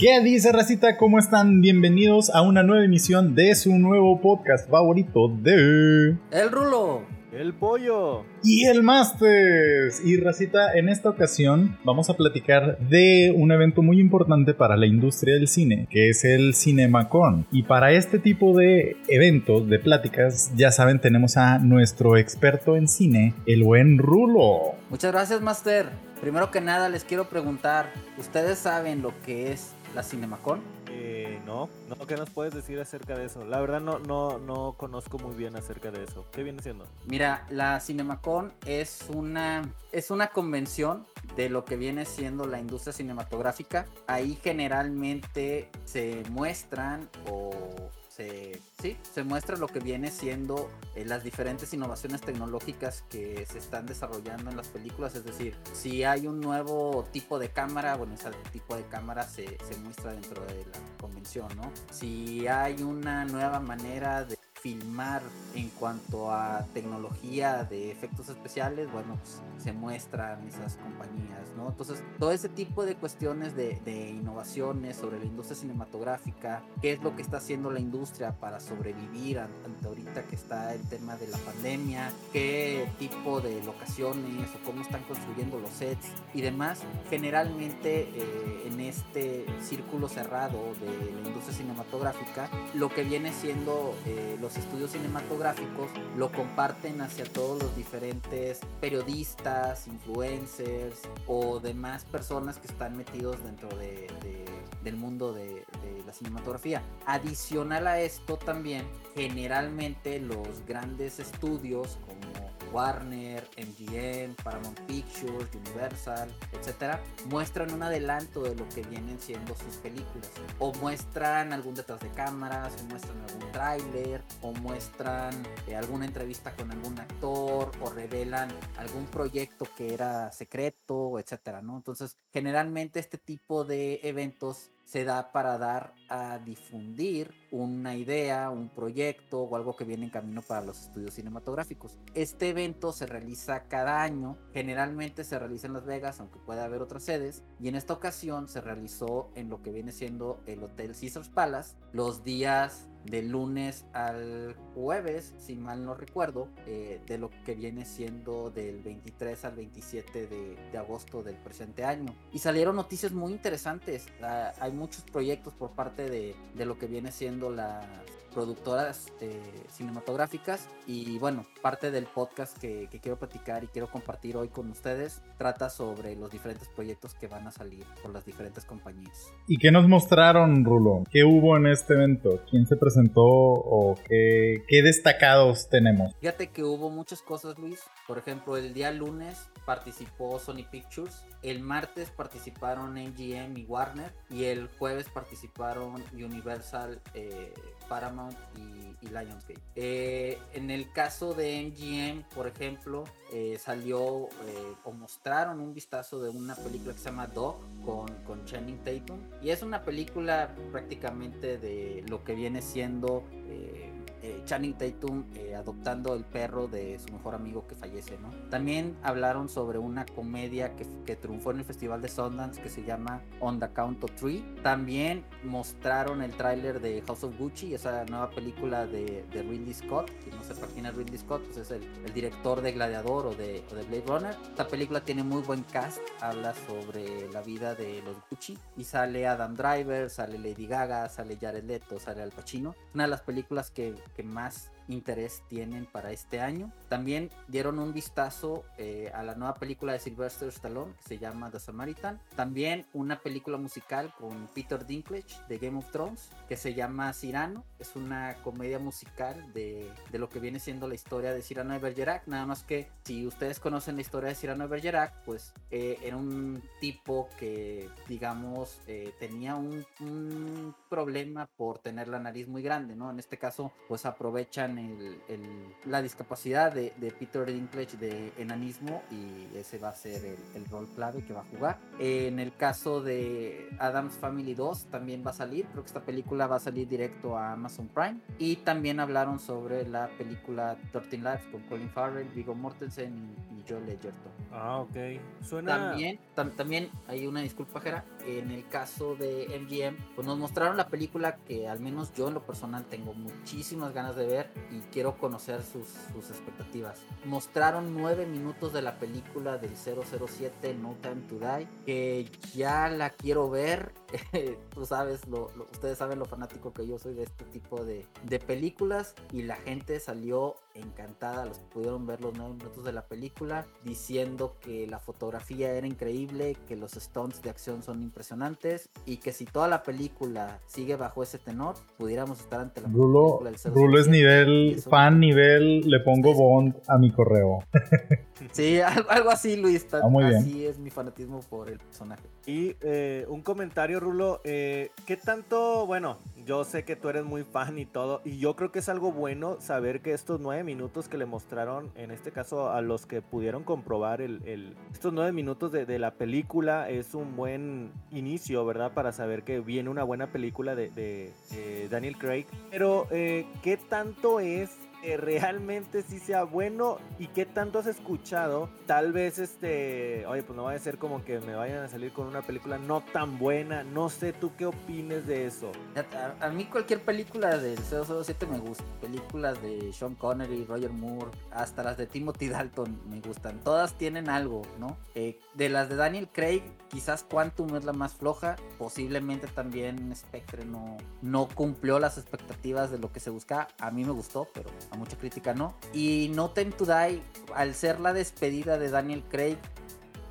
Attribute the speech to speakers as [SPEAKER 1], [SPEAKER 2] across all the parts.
[SPEAKER 1] ¿Qué dice Racita? ¿Cómo están? Bienvenidos a una nueva emisión de su nuevo podcast favorito de...
[SPEAKER 2] El Rulo.
[SPEAKER 3] El pollo.
[SPEAKER 1] Y el Masters. Y Racita, en esta ocasión vamos a platicar de un evento muy importante para la industria del cine, que es el CinemaCon. Y para este tipo de eventos, de pláticas, ya saben, tenemos a nuestro experto en cine, el buen Rulo.
[SPEAKER 2] Muchas gracias, Master. Primero que nada, les quiero preguntar, ¿ustedes saben lo que es la CinemaCon?
[SPEAKER 3] Eh, no, no, ¿qué nos puedes decir acerca de eso? La verdad no, no, no conozco muy bien acerca de eso. ¿Qué viene siendo?
[SPEAKER 2] Mira, la CinemaCon es una, es una convención de lo que viene siendo la industria cinematográfica. Ahí generalmente se muestran o se, sí, se muestra lo que viene siendo eh, las diferentes innovaciones tecnológicas que se están desarrollando en las películas. Es decir, si hay un nuevo tipo de cámara, bueno, ese tipo de cámara se, se muestra dentro de la convención, ¿no? Si hay una nueva manera de filmar en cuanto a tecnología de efectos especiales, bueno, pues se muestran esas compañías, ¿no? Entonces, todo ese tipo de cuestiones de, innovaciones sobre la industria cinematográfica, qué es lo que está haciendo la industria para sobrevivir ante ahorita que está el tema de la pandemia, qué tipo de locaciones o cómo están construyendo los sets y demás, generalmente eh, en este círculo cerrado de la industria cinematográfica, lo que viene siendo eh, los estudios cinematográficos lo comparten hacia todos los diferentes periodistas, influencers o demás personas que están metidos dentro de, de, del mundo de, de, la cinematografía. Adicional a esto también, generalmente los grandes estudios como Warner, MGM, Paramount Pictures, Universal, etcétera, muestran un adelanto de lo que vienen siendo sus películas. O muestran algún detrás de cámaras, o muestran algún tráiler, o muestran eh, alguna entrevista con algún actor, o revelan algún proyecto que era secreto, etcétera, ¿no? Entonces, generalmente este tipo de eventos se da para dar a difundir una idea, un proyecto o algo que viene en camino para los estudios cinematográficos. Este evento se realiza cada año, generalmente se realiza en Las Vegas, aunque puede haber otras sedes, y en esta ocasión se realizó en lo que viene siendo el Hotel Caesars Palace los días de lunes al jueves, si mal no recuerdo, eh, de lo que viene siendo del 23 al 27 de, agosto del presente año. Y salieron noticias muy interesantes. Uh, hay muchos proyectos por parte de, de lo que viene siendo las productoras eh, cinematográficas y bueno, parte del podcast que, que, quiero platicar y quiero compartir hoy con ustedes trata sobre los diferentes proyectos que van a salir por las diferentes compañías.
[SPEAKER 1] ¿Y qué nos mostraron, Rulo? ¿Qué hubo en este evento? ¿Quién se presentó o qué, qué destacados tenemos?
[SPEAKER 2] Fíjate que hubo muchas cosas, Luis. Por ejemplo, el día lunes participó Sony Pictures, el martes participaron MGM y Warner y el jueves participaron Universal, eh, Paramount y, y Lionsgate. Eh, en el caso de MGM, por ejemplo, eh, salió eh, o mostraron un vistazo de una película que se llama Dog con, con Channing Tatum y es una película prácticamente de lo que viene siendo eh, Channing Tatum eh, adoptando el perro de su mejor amigo que fallece, ¿no? También hablaron sobre una comedia que, que, triunfó en el Festival de Sundance que se llama On the Count of Three. También mostraron el tráiler de House of Gucci, esa nueva película de, de Ridley Scott, que no sé para quién es Ridley Scott, pues es el, el director de Gladiador o de, o de, Blade Runner. Esta película tiene muy buen cast, habla sobre la vida de los Gucci y sale Adam Driver, sale Lady Gaga, sale Jared Leto, sale Al Pacino. Una de las películas que que más interés tienen para este año. También dieron un vistazo eh, a la nueva película de Sylvester Stallone que se llama The Samaritan. También una película musical con Peter Dinklage de Game of Thrones que se llama Cyrano. Es una comedia musical de, de lo que viene siendo la historia de Cyrano de Bergerac. Nada más que si ustedes conocen la historia de Cyrano de Bergerac, pues eh, era un tipo que, digamos, eh, tenía un, un problema por tener la nariz muy grande, ¿no? En este caso, pues aprovechan el, el- la discapacidad de, de Peter Dinklage de enanismo y ese va a ser el, el rol clave que va a jugar. En el caso de Adams Family 2 también va a salir, creo que esta película va a salir directo a Amazon Prime y también hablaron sobre la película 13 Lives con Colin Farrell, Viggo Mortensen y, Joel Edgerton.
[SPEAKER 3] Ah, ok. Suena.
[SPEAKER 2] También, tam- también hay una disculpa, Jera. En el caso de MGM, pues nos mostraron la película que al menos yo en lo personal tengo muchísimas ganas de ver y quiero conocer sus, expectativas. Mostraron nueve minutos de la película del 007 No Time to Die, que ya la quiero ver. Tú sabes, lo, lo- ustedes saben lo fanático que yo soy de este tipo de, de películas y la gente salió encantada, los que pudieron ver los nueve minutos de la película, diciendo que la fotografía era increíble, que los stunts de acción son impresionantes y que si toda la película sigue bajo ese tenor, pudiéramos estar ante la
[SPEAKER 1] Rulo,
[SPEAKER 2] película del
[SPEAKER 1] Rulo es
[SPEAKER 2] 007.
[SPEAKER 1] nivel,
[SPEAKER 2] Eso-
[SPEAKER 1] fan nivel, le pongo. Bond a mi correo.
[SPEAKER 2] Sí, algo, así, Luis. ta-
[SPEAKER 1] Ah, muy bien.
[SPEAKER 2] así es mi fanatismo por el personaje.
[SPEAKER 3] Y eh, un comentario, Rulo. eh, ¿Qué tanto, bueno, yo sé que tú eres muy fan y todo, y yo creo que es algo bueno saber que estos nueve minutos que le mostraron, en este caso a los que pudieron comprobar el, estos nueve minutos de, la película, es un buen inicio, ¿verdad? Para saber que viene una buena película de, de, eh, Daniel Craig. Pero, eh, ¿qué tanto es que realmente sí sea bueno y qué tanto has escuchado. Tal vez este, oye, pues no vaya a ser como que me vayan a salir con una película no tan buena. No sé tú qué opines de eso.
[SPEAKER 2] A, mí cualquier película del 007 me gusta. Películas de Sean Connery, Roger Moore, hasta las de Timothy Dalton me gustan. Todas tienen algo, ¿no? Eh, de las de Daniel Craig, quizás Quantum es la más floja. Posiblemente también Spectre no, no cumplió las expectativas de lo que se buscaba. A mí me gustó, pero a mucha crítica no. Y No Time to Die, al ser la despedida de Daniel Craig,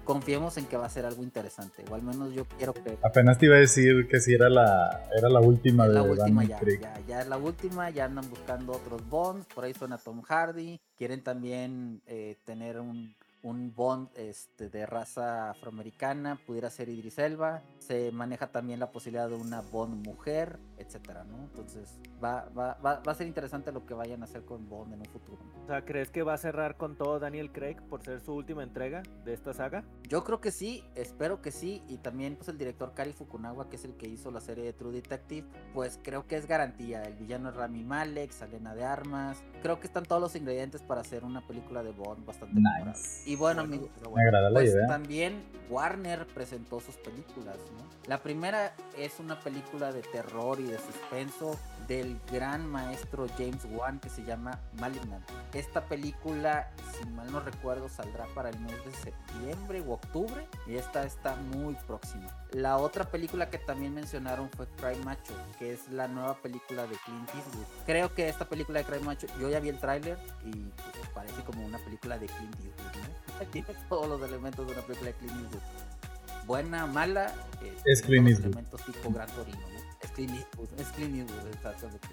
[SPEAKER 2] confiemos en que va a ser algo interesante. O al menos yo quiero creer.
[SPEAKER 1] Apenas te iba a decir que si era la, era la última
[SPEAKER 2] Es
[SPEAKER 1] de
[SPEAKER 2] la última
[SPEAKER 1] Daniel
[SPEAKER 2] ya,
[SPEAKER 1] Craig.
[SPEAKER 2] ya, ya es la última, ya andan buscando otros Bonds, por ahí suena Tom Hardy, quieren también eh, tener un, un Bond este, de raza afroamericana, pudiera ser Idris Elba, se maneja también la posibilidad de una Bond mujer, etcétera, ¿no? Entonces va, va, va, va a ser interesante lo que vayan a hacer con Bond en un futuro.
[SPEAKER 3] O sea, ¿crees que va a cerrar con todo Daniel Craig por ser su última entrega de esta saga?
[SPEAKER 2] Yo creo que sí, espero que sí, y también pues el director Kari Fukunaga, que es el que hizo la serie de True Detective, pues creo que es garantía. El villano es Rami Malek, Salena de Armas, creo que están todos los ingredientes para hacer una película de Bond bastante memorable.
[SPEAKER 1] Nice.
[SPEAKER 2] Y bueno,
[SPEAKER 3] Bueno, bueno.
[SPEAKER 2] pues también Warner presentó sus películas, ¿no? La primera es una película de terror y de suspenso del gran maestro James Wan que se llama Malignant. Esta película, si mal no recuerdo, saldrá para el mes de septiembre u octubre y esta está muy próxima. La otra película que también mencionaron fue Cry Macho, que es la nueva película de Clint Eastwood. Creo que esta película de Cry Macho, yo ya vi el tráiler y pues, parece como una película de Clint Eastwood, ¿no? Tiene todos los elementos de una película de Clint Eastwood. Buena, mala, eh,
[SPEAKER 1] Es Clint Eastwood.
[SPEAKER 2] elementos tipo Gran Torino, ¿no? Es Clint Eastwood, es Clint Eastwood, exactamente.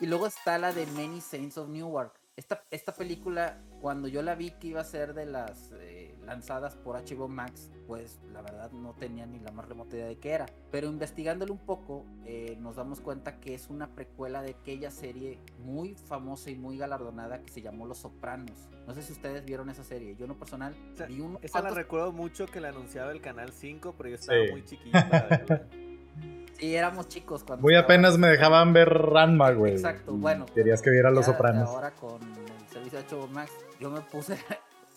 [SPEAKER 2] Y luego está la de Many Saints of Newark. Esta, esta película, cuando yo la vi que iba a ser de las eh, lanzadas por HBO Max, pues la verdad no tenía ni la más remota idea de qué era. Pero investigándole un poco, eh, nos damos cuenta que es una precuela de aquella serie muy famosa y muy galardonada que se llamó Los Sopranos. No sé si ustedes vieron esa serie. Yo en lo personal
[SPEAKER 3] O sea,
[SPEAKER 2] vi
[SPEAKER 3] Esa la
[SPEAKER 2] cuantos-
[SPEAKER 3] recuerdo mucho que la anunciaba el Canal 5, pero yo estaba
[SPEAKER 1] Sí.
[SPEAKER 3] muy chiquita.
[SPEAKER 2] Sí, éramos chicos cuando...
[SPEAKER 1] Muy apenas me dejaban ver Ranma, güey.
[SPEAKER 2] Exacto,
[SPEAKER 1] Y
[SPEAKER 2] bueno.
[SPEAKER 1] Querías que viera Los Sopranos.
[SPEAKER 2] Ahora con el servicio de HBO Max, yo me puse.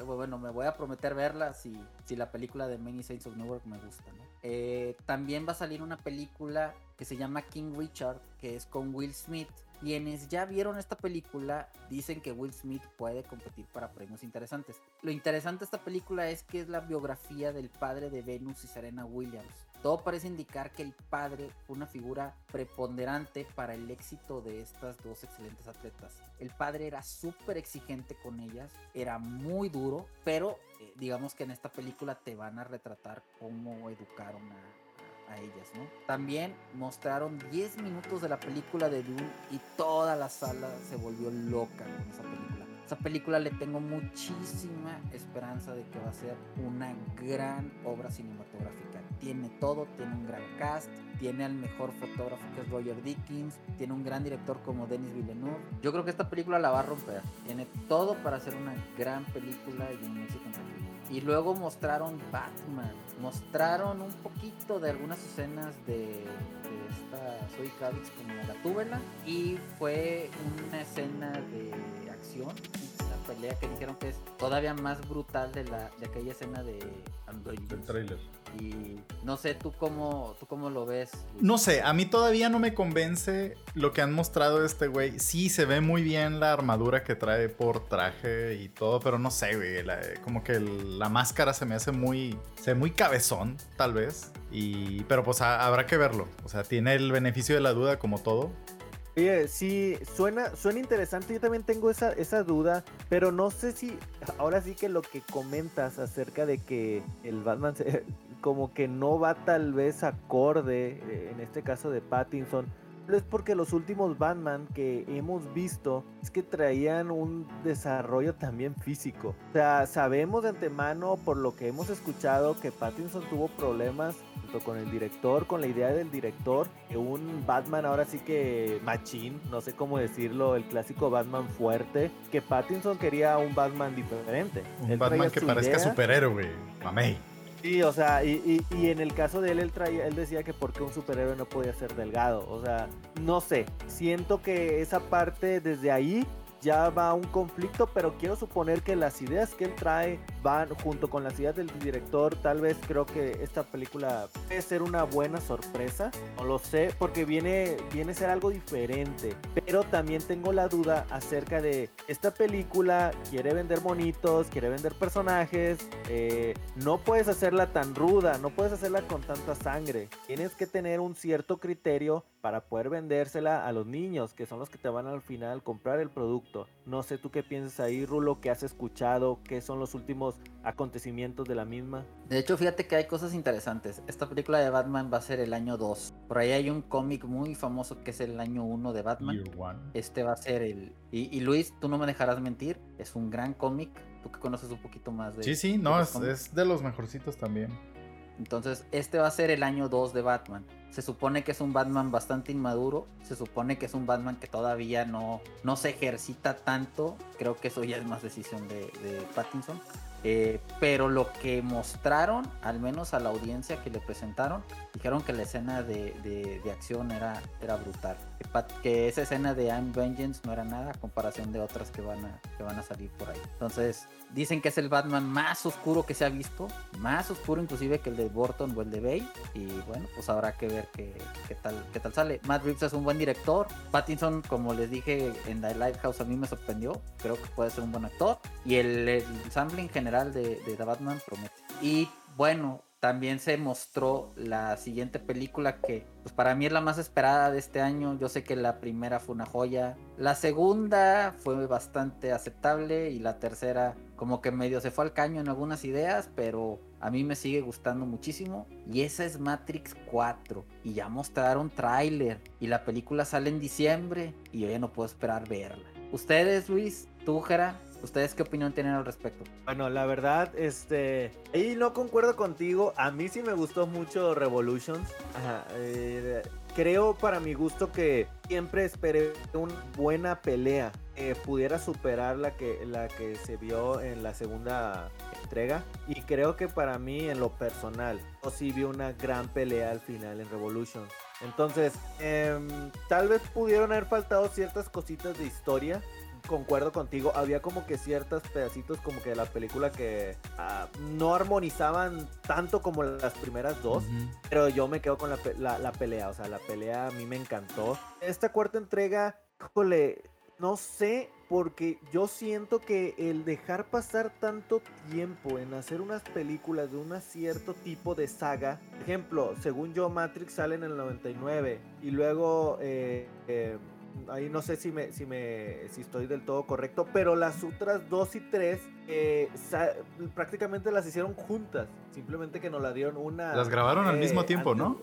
[SPEAKER 2] Bueno, me voy a prometer verla si, si la película de Many Saints of Newark me gusta, ¿no? Eh, también va a salir una película que se llama King Richard, que es con Will Smith. Quienes ya vieron esta película dicen que Will Smith puede competir para premios interesantes. Lo interesante de esta película es que es la biografía del padre de Venus y Serena Williams. Todo parece indicar que el padre fue una figura preponderante para el éxito de estas dos excelentes atletas. El padre era súper exigente con ellas, era muy duro, pero eh, digamos que en esta película te van a retratar cómo educaron a, a ellas, ¿no? También mostraron 10 minutos de la película de Dune y toda la sala se volvió loca con esa película. Esa película le tengo muchísima esperanza de que va a ser una gran obra cinematográfica. Tiene todo, tiene un gran cast, tiene al mejor fotógrafo que es Roger Dickens, tiene un gran director como Denis Villeneuve. Yo creo que esta película la va a romper. Tiene todo para ser una gran película y un éxito en Y luego mostraron Batman, mostraron un poquito de algunas escenas de, esta Zoe Kravitz como la túbela y fue una escena de acción la pelea que dijeron que es todavía más brutal de la de aquella escena de
[SPEAKER 1] del trailer
[SPEAKER 2] y no sé, ¿tú cómo, ¿tú cómo lo ves?
[SPEAKER 1] No sé, a mí todavía no me convence lo que han mostrado de este güey. Sí, se ve muy bien la armadura que trae por traje y todo, pero no sé, güey. como que la máscara se me hace muy, se ve muy cabezón, tal vez. Y, pero pues habrá que verlo. O sea, tiene el beneficio de la duda como todo.
[SPEAKER 3] Oye, sí, suena, suena interesante. Yo también tengo esa, esa duda, pero no sé si ahora sí que lo que comentas acerca de que el Batman se, como que no va tal vez acorde, eh, en este caso de Pattinson, es porque los últimos Batman que hemos visto es que traían un desarrollo también físico. O sea, sabemos de antemano por lo que hemos escuchado que Pattinson tuvo problemas junto con el director, con la idea del director, que un Batman ahora sí que machín, no sé cómo decirlo, el clásico Batman fuerte, que Pattinson quería un Batman diferente.
[SPEAKER 1] Un Batman que parezca superhéroe, mamey.
[SPEAKER 3] Sí, o sea, y, en el caso de él, él, traía, él decía que porque un superhéroe no podía ser delgado. O sea, no sé, siento que esa parte desde ahí ya va un conflicto, pero quiero suponer que las ideas que él trae van junto con las ideas del director. Tal vez creo que esta película puede ser una buena sorpresa, no lo sé, porque viene, viene a ser algo diferente. Pero también tengo la duda acerca de esta película, quiere vender monitos, quiere vender personajes, eh, no puedes hacerla tan ruda, no puedes hacerla con tanta sangre. Tienes que tener un cierto criterio para poder vendérsela a los niños, que son los que te van al final comprar el producto. No sé tú qué piensas ahí, Rulo, qué has escuchado, qué son los últimos acontecimientos de la misma.
[SPEAKER 2] De hecho, fíjate que hay cosas interesantes. Esta película de Batman va a ser el año 2. Por ahí hay un cómic muy famoso que es el año 1 de Batman. Este va a ser el... Y, Luis, tú no me dejarás mentir, es un gran cómic. Tú que conoces un poquito más de...
[SPEAKER 1] Sí, sí, no, es, es de los mejorcitos también.
[SPEAKER 2] Entonces, este va a ser el año 2 de Batman. Se supone que es un Batman bastante inmaduro. Se supone que es un Batman que todavía no, no se ejercita tanto. Creo que eso ya es más decisión de, de Pattinson. Eh, pero lo que mostraron, al menos a la audiencia que le presentaron, dijeron que la escena de, acción era, era brutal. Que, esa escena de I'm Vengeance no era nada a comparación de otras que van, a, que van a salir por ahí. Entonces, dicen que es el Batman más oscuro que se ha visto, más oscuro inclusive que el de Burton o el de Bay. Y bueno, pues habrá que ver qué, tal, qué tal sale. Matt Reeves es un buen director. Pattinson, como les dije en The Lighthouse, a mí me sorprendió. Creo que puede ser un buen actor. Y el, el sampling general de, The Batman promete. Y bueno, también se mostró la siguiente película que pues para mí es la más esperada de este año. Yo sé que la primera fue una joya. La segunda fue bastante aceptable y la tercera como que medio se fue al caño en algunas ideas, pero a mí me sigue gustando muchísimo. Y esa es Matrix 4. Y ya mostraron tráiler y la película sale en diciembre y yo ya no puedo esperar verla. Ustedes, Luis, tú, Jera, ¿Ustedes qué opinión tienen al respecto?
[SPEAKER 3] Bueno, la verdad, este. Ahí no concuerdo contigo. A mí sí me gustó mucho Revolutions. Eh, creo para mi gusto que siempre esperé una buena pelea. que pudiera superar la que, la que se vio en la segunda entrega. Y creo que para mí, en lo personal, sí vi una gran pelea al final en Revolutions. Entonces, em, tal vez pudieron haber faltado ciertas cositas de historia concuerdo contigo, había como que ciertos pedacitos como que de la película que ah, no armonizaban tanto como las primeras dos, pero yo me quedo con la, pelea, o sea, la pelea a mí me encantó. Esta cuarta entrega, híjole, no sé, porque yo siento que el dejar pasar tanto tiempo en hacer unas películas de un cierto tipo de saga, ejemplo, según yo Matrix sale en el 99 y luego... eh, eh ahí no sé si me, si me si estoy del todo correcto, pero las otras 2 y 3 eh, prácticamente las hicieron juntas, simplemente que nos la dieron una...
[SPEAKER 1] Las grabaron al mismo eh, tiempo, ¿no?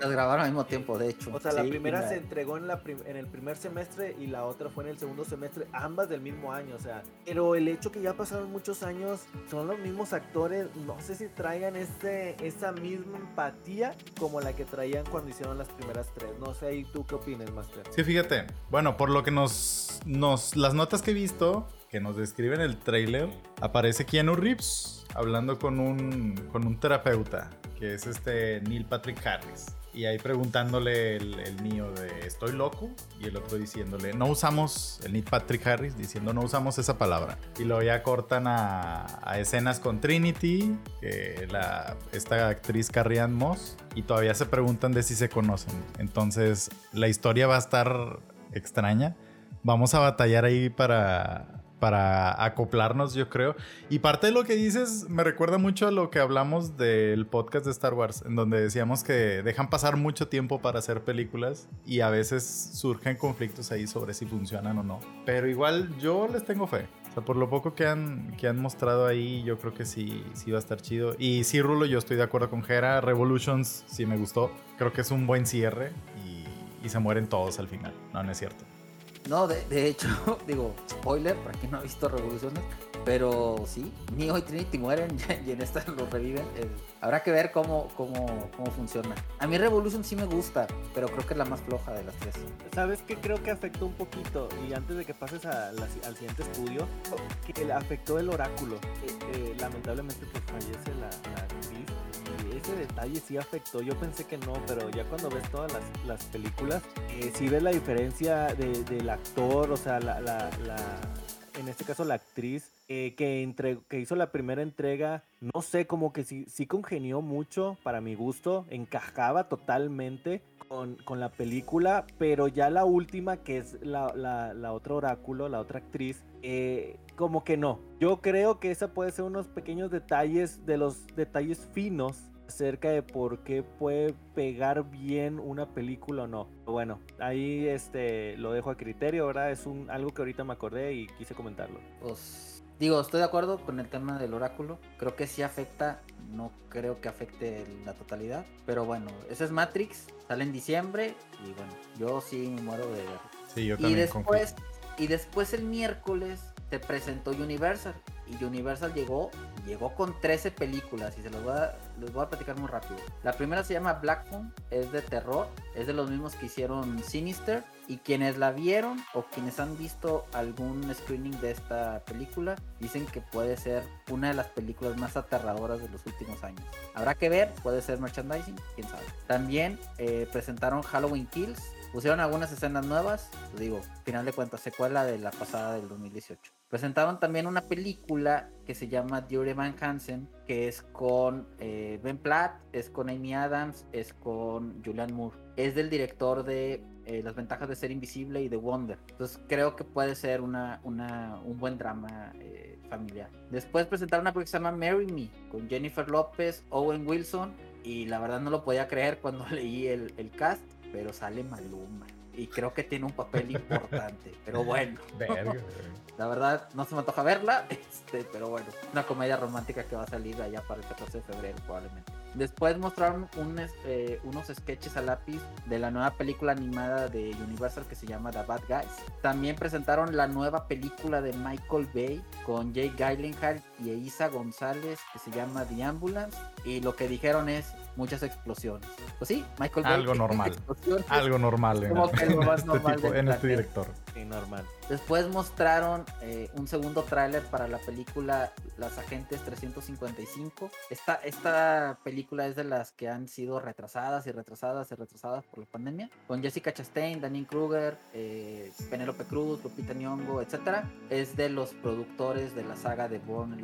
[SPEAKER 2] Las grabaron al mismo tiempo, de hecho.
[SPEAKER 3] O sea, la primera se entregó en, la en el primer semestre y la otra fue en el segundo semestre, ambas del mismo año, o sea. Pero el hecho que ya pasaron muchos años, son los mismos actores, no sé si traigan este, esa misma empatía como la que traían cuando hicieron las primeras tres. No sé, ¿y tú qué opinas, Master?
[SPEAKER 1] Sí, fíjate. Bueno, por lo que nos, nos las notas que he visto, que nos describen el trailer, aparece Keanu Reeves hablando con un, con un terapeuta, que es este Neil Patrick Harris. Y ahí preguntándole el, mío de estoy loco y el otro diciéndole no usamos, el Neil Patrick Harris diciendo no usamos esa palabra. Y luego ya cortan a, escenas con Trinity, que la, esta actriz Carrie Ann Moss, y todavía se preguntan de si se conocen. Entonces la historia va a estar extraña. Vamos a batallar ahí para para acoplarnos, yo creo. Y parte de lo que dices me recuerda mucho a lo que hablamos del podcast de Star Wars, en donde decíamos que dejan pasar mucho tiempo para hacer películas y a veces surgen conflictos ahí sobre si funcionan o no. Pero igual yo les tengo fe. O sea, por lo poco que han, que han mostrado ahí, yo creo que sí, sí va a estar chido. Y sí, Rulo, yo estoy de acuerdo con Hera. Revolutions sí me gustó. Creo que es un buen cierre y, y se mueren todos al final. No, no es cierto.
[SPEAKER 2] No, de, hecho, digo, spoiler para quien no ha visto Revoluciones, pero sí, Neo y Trinity mueren y en esta los reviven. Eh, habrá que ver cómo, cómo, cómo funciona. A mí Revolution sí me gusta, pero creo que es la más floja de las tres.
[SPEAKER 3] ¿Sabes qué creo que afectó un poquito? Y antes de que pases al siguiente estudio, afectó el oráculo. Eh, eh, lamentablemente pues fallece la, la ese detalle sí afectó. Yo pensé que no, pero ya cuando ves todas las, películas, eh, sí ves la diferencia del actor, o sea, la, la, en este caso la actriz eh, que, entre, que hizo la primera entrega, no sé, como que sí, sí congenió mucho para mi gusto, encajaba totalmente. Con, con, la película, pero ya la última, que es la, la, la otra oráculo, la otra actriz, eh, como que no. Yo creo que esa puede ser unos pequeños detalles de los detalles finos acerca de por qué puede pegar bien una película o no. Bueno, ahí este lo dejo a criterio, ¿verdad? Es un algo que ahorita me acordé y quise comentarlo.
[SPEAKER 2] Pues digo, estoy de acuerdo con el tema del oráculo. Creo que sí afecta, no creo que afecte la totalidad, pero bueno, ese es Matrix, sale en diciembre y bueno, yo sí me muero de ver.
[SPEAKER 1] Sí, yo también.
[SPEAKER 2] Y después y después el miércoles se presentó Universal y Universal llegó, llegó con 13 películas y se los voy a, platicar muy rápido. La primera se llama Black Phone, es de terror, es de los mismos que hicieron Sinister y quienes la vieron o quienes han visto algún screening de esta película dicen que puede ser una de las películas más aterradoras de los últimos años. Habrá que ver, puede ser merchandising, quién sabe. También eh, presentaron Halloween Kills, pusieron algunas escenas nuevas, digo, final de cuentas, secuela de la pasada del 2018. Presentaron también una película que se llama Diary Van Hansen, que es con eh, Ben Platt, es con Amy Adams, es con Julian Moore. Es del director de eh, Las ventajas de ser invisible y de Wonder. Entonces creo que puede ser una, una un buen drama eh, familiar. Después presentaron una película que se llama Marry Me, con Jennifer López, Owen Wilson, y la verdad no lo podía creer cuando leí el, el cast, pero sale Maluma y creo que tiene un papel importante. pero bueno, la verdad no se me antoja verla, este, pero bueno, una comedia romántica que va a salir allá para el 14 de febrero probablemente. Después mostraron eh, unos sketches a lápiz de la nueva película animada de Universal que se llama The Bad Guys. También presentaron la nueva película de Michael Bay con Jake Gyllenhaal y Isa González que se llama The Ambulance. Y lo que dijeron es muchas explosiones. Pues sí, Michael Bay.
[SPEAKER 1] Algo normal. Algo normal. En, este, en este director.
[SPEAKER 3] Sí, normal.
[SPEAKER 2] Después mostraron eh, un segundo tráiler para la película Las Agentes 355. Esta, esta película es de las que han sido retrasadas y retrasadas y retrasadas por la pandemia. Con Jessica Chastain, Daniel Kruger, eh, Penélope Cruz, Lupita Nyong'o, etc. Es de los productores de la saga de Born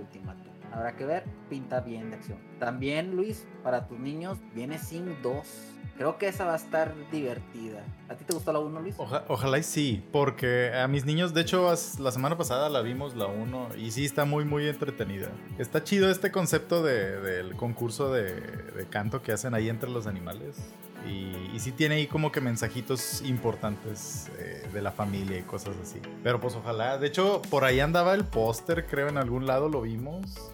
[SPEAKER 2] Habrá que ver, pinta bien de acción. También, Luis, para tus niños, viene Sing 2. Creo que esa va a estar divertida. ¿A ti te gustó la 1, Luis?
[SPEAKER 1] ojalá y sí, porque a mis niños, de hecho, la semana pasada la vimos la 1 y sí está muy, muy entretenida. Está chido este concepto del concurso de, canto que hacen ahí entre los animales. Y, sí tiene ahí como que mensajitos importantes eh, de la familia y cosas así. Pero pues ojalá, de hecho, por ahí andaba el póster, creo, en algún lado lo vimos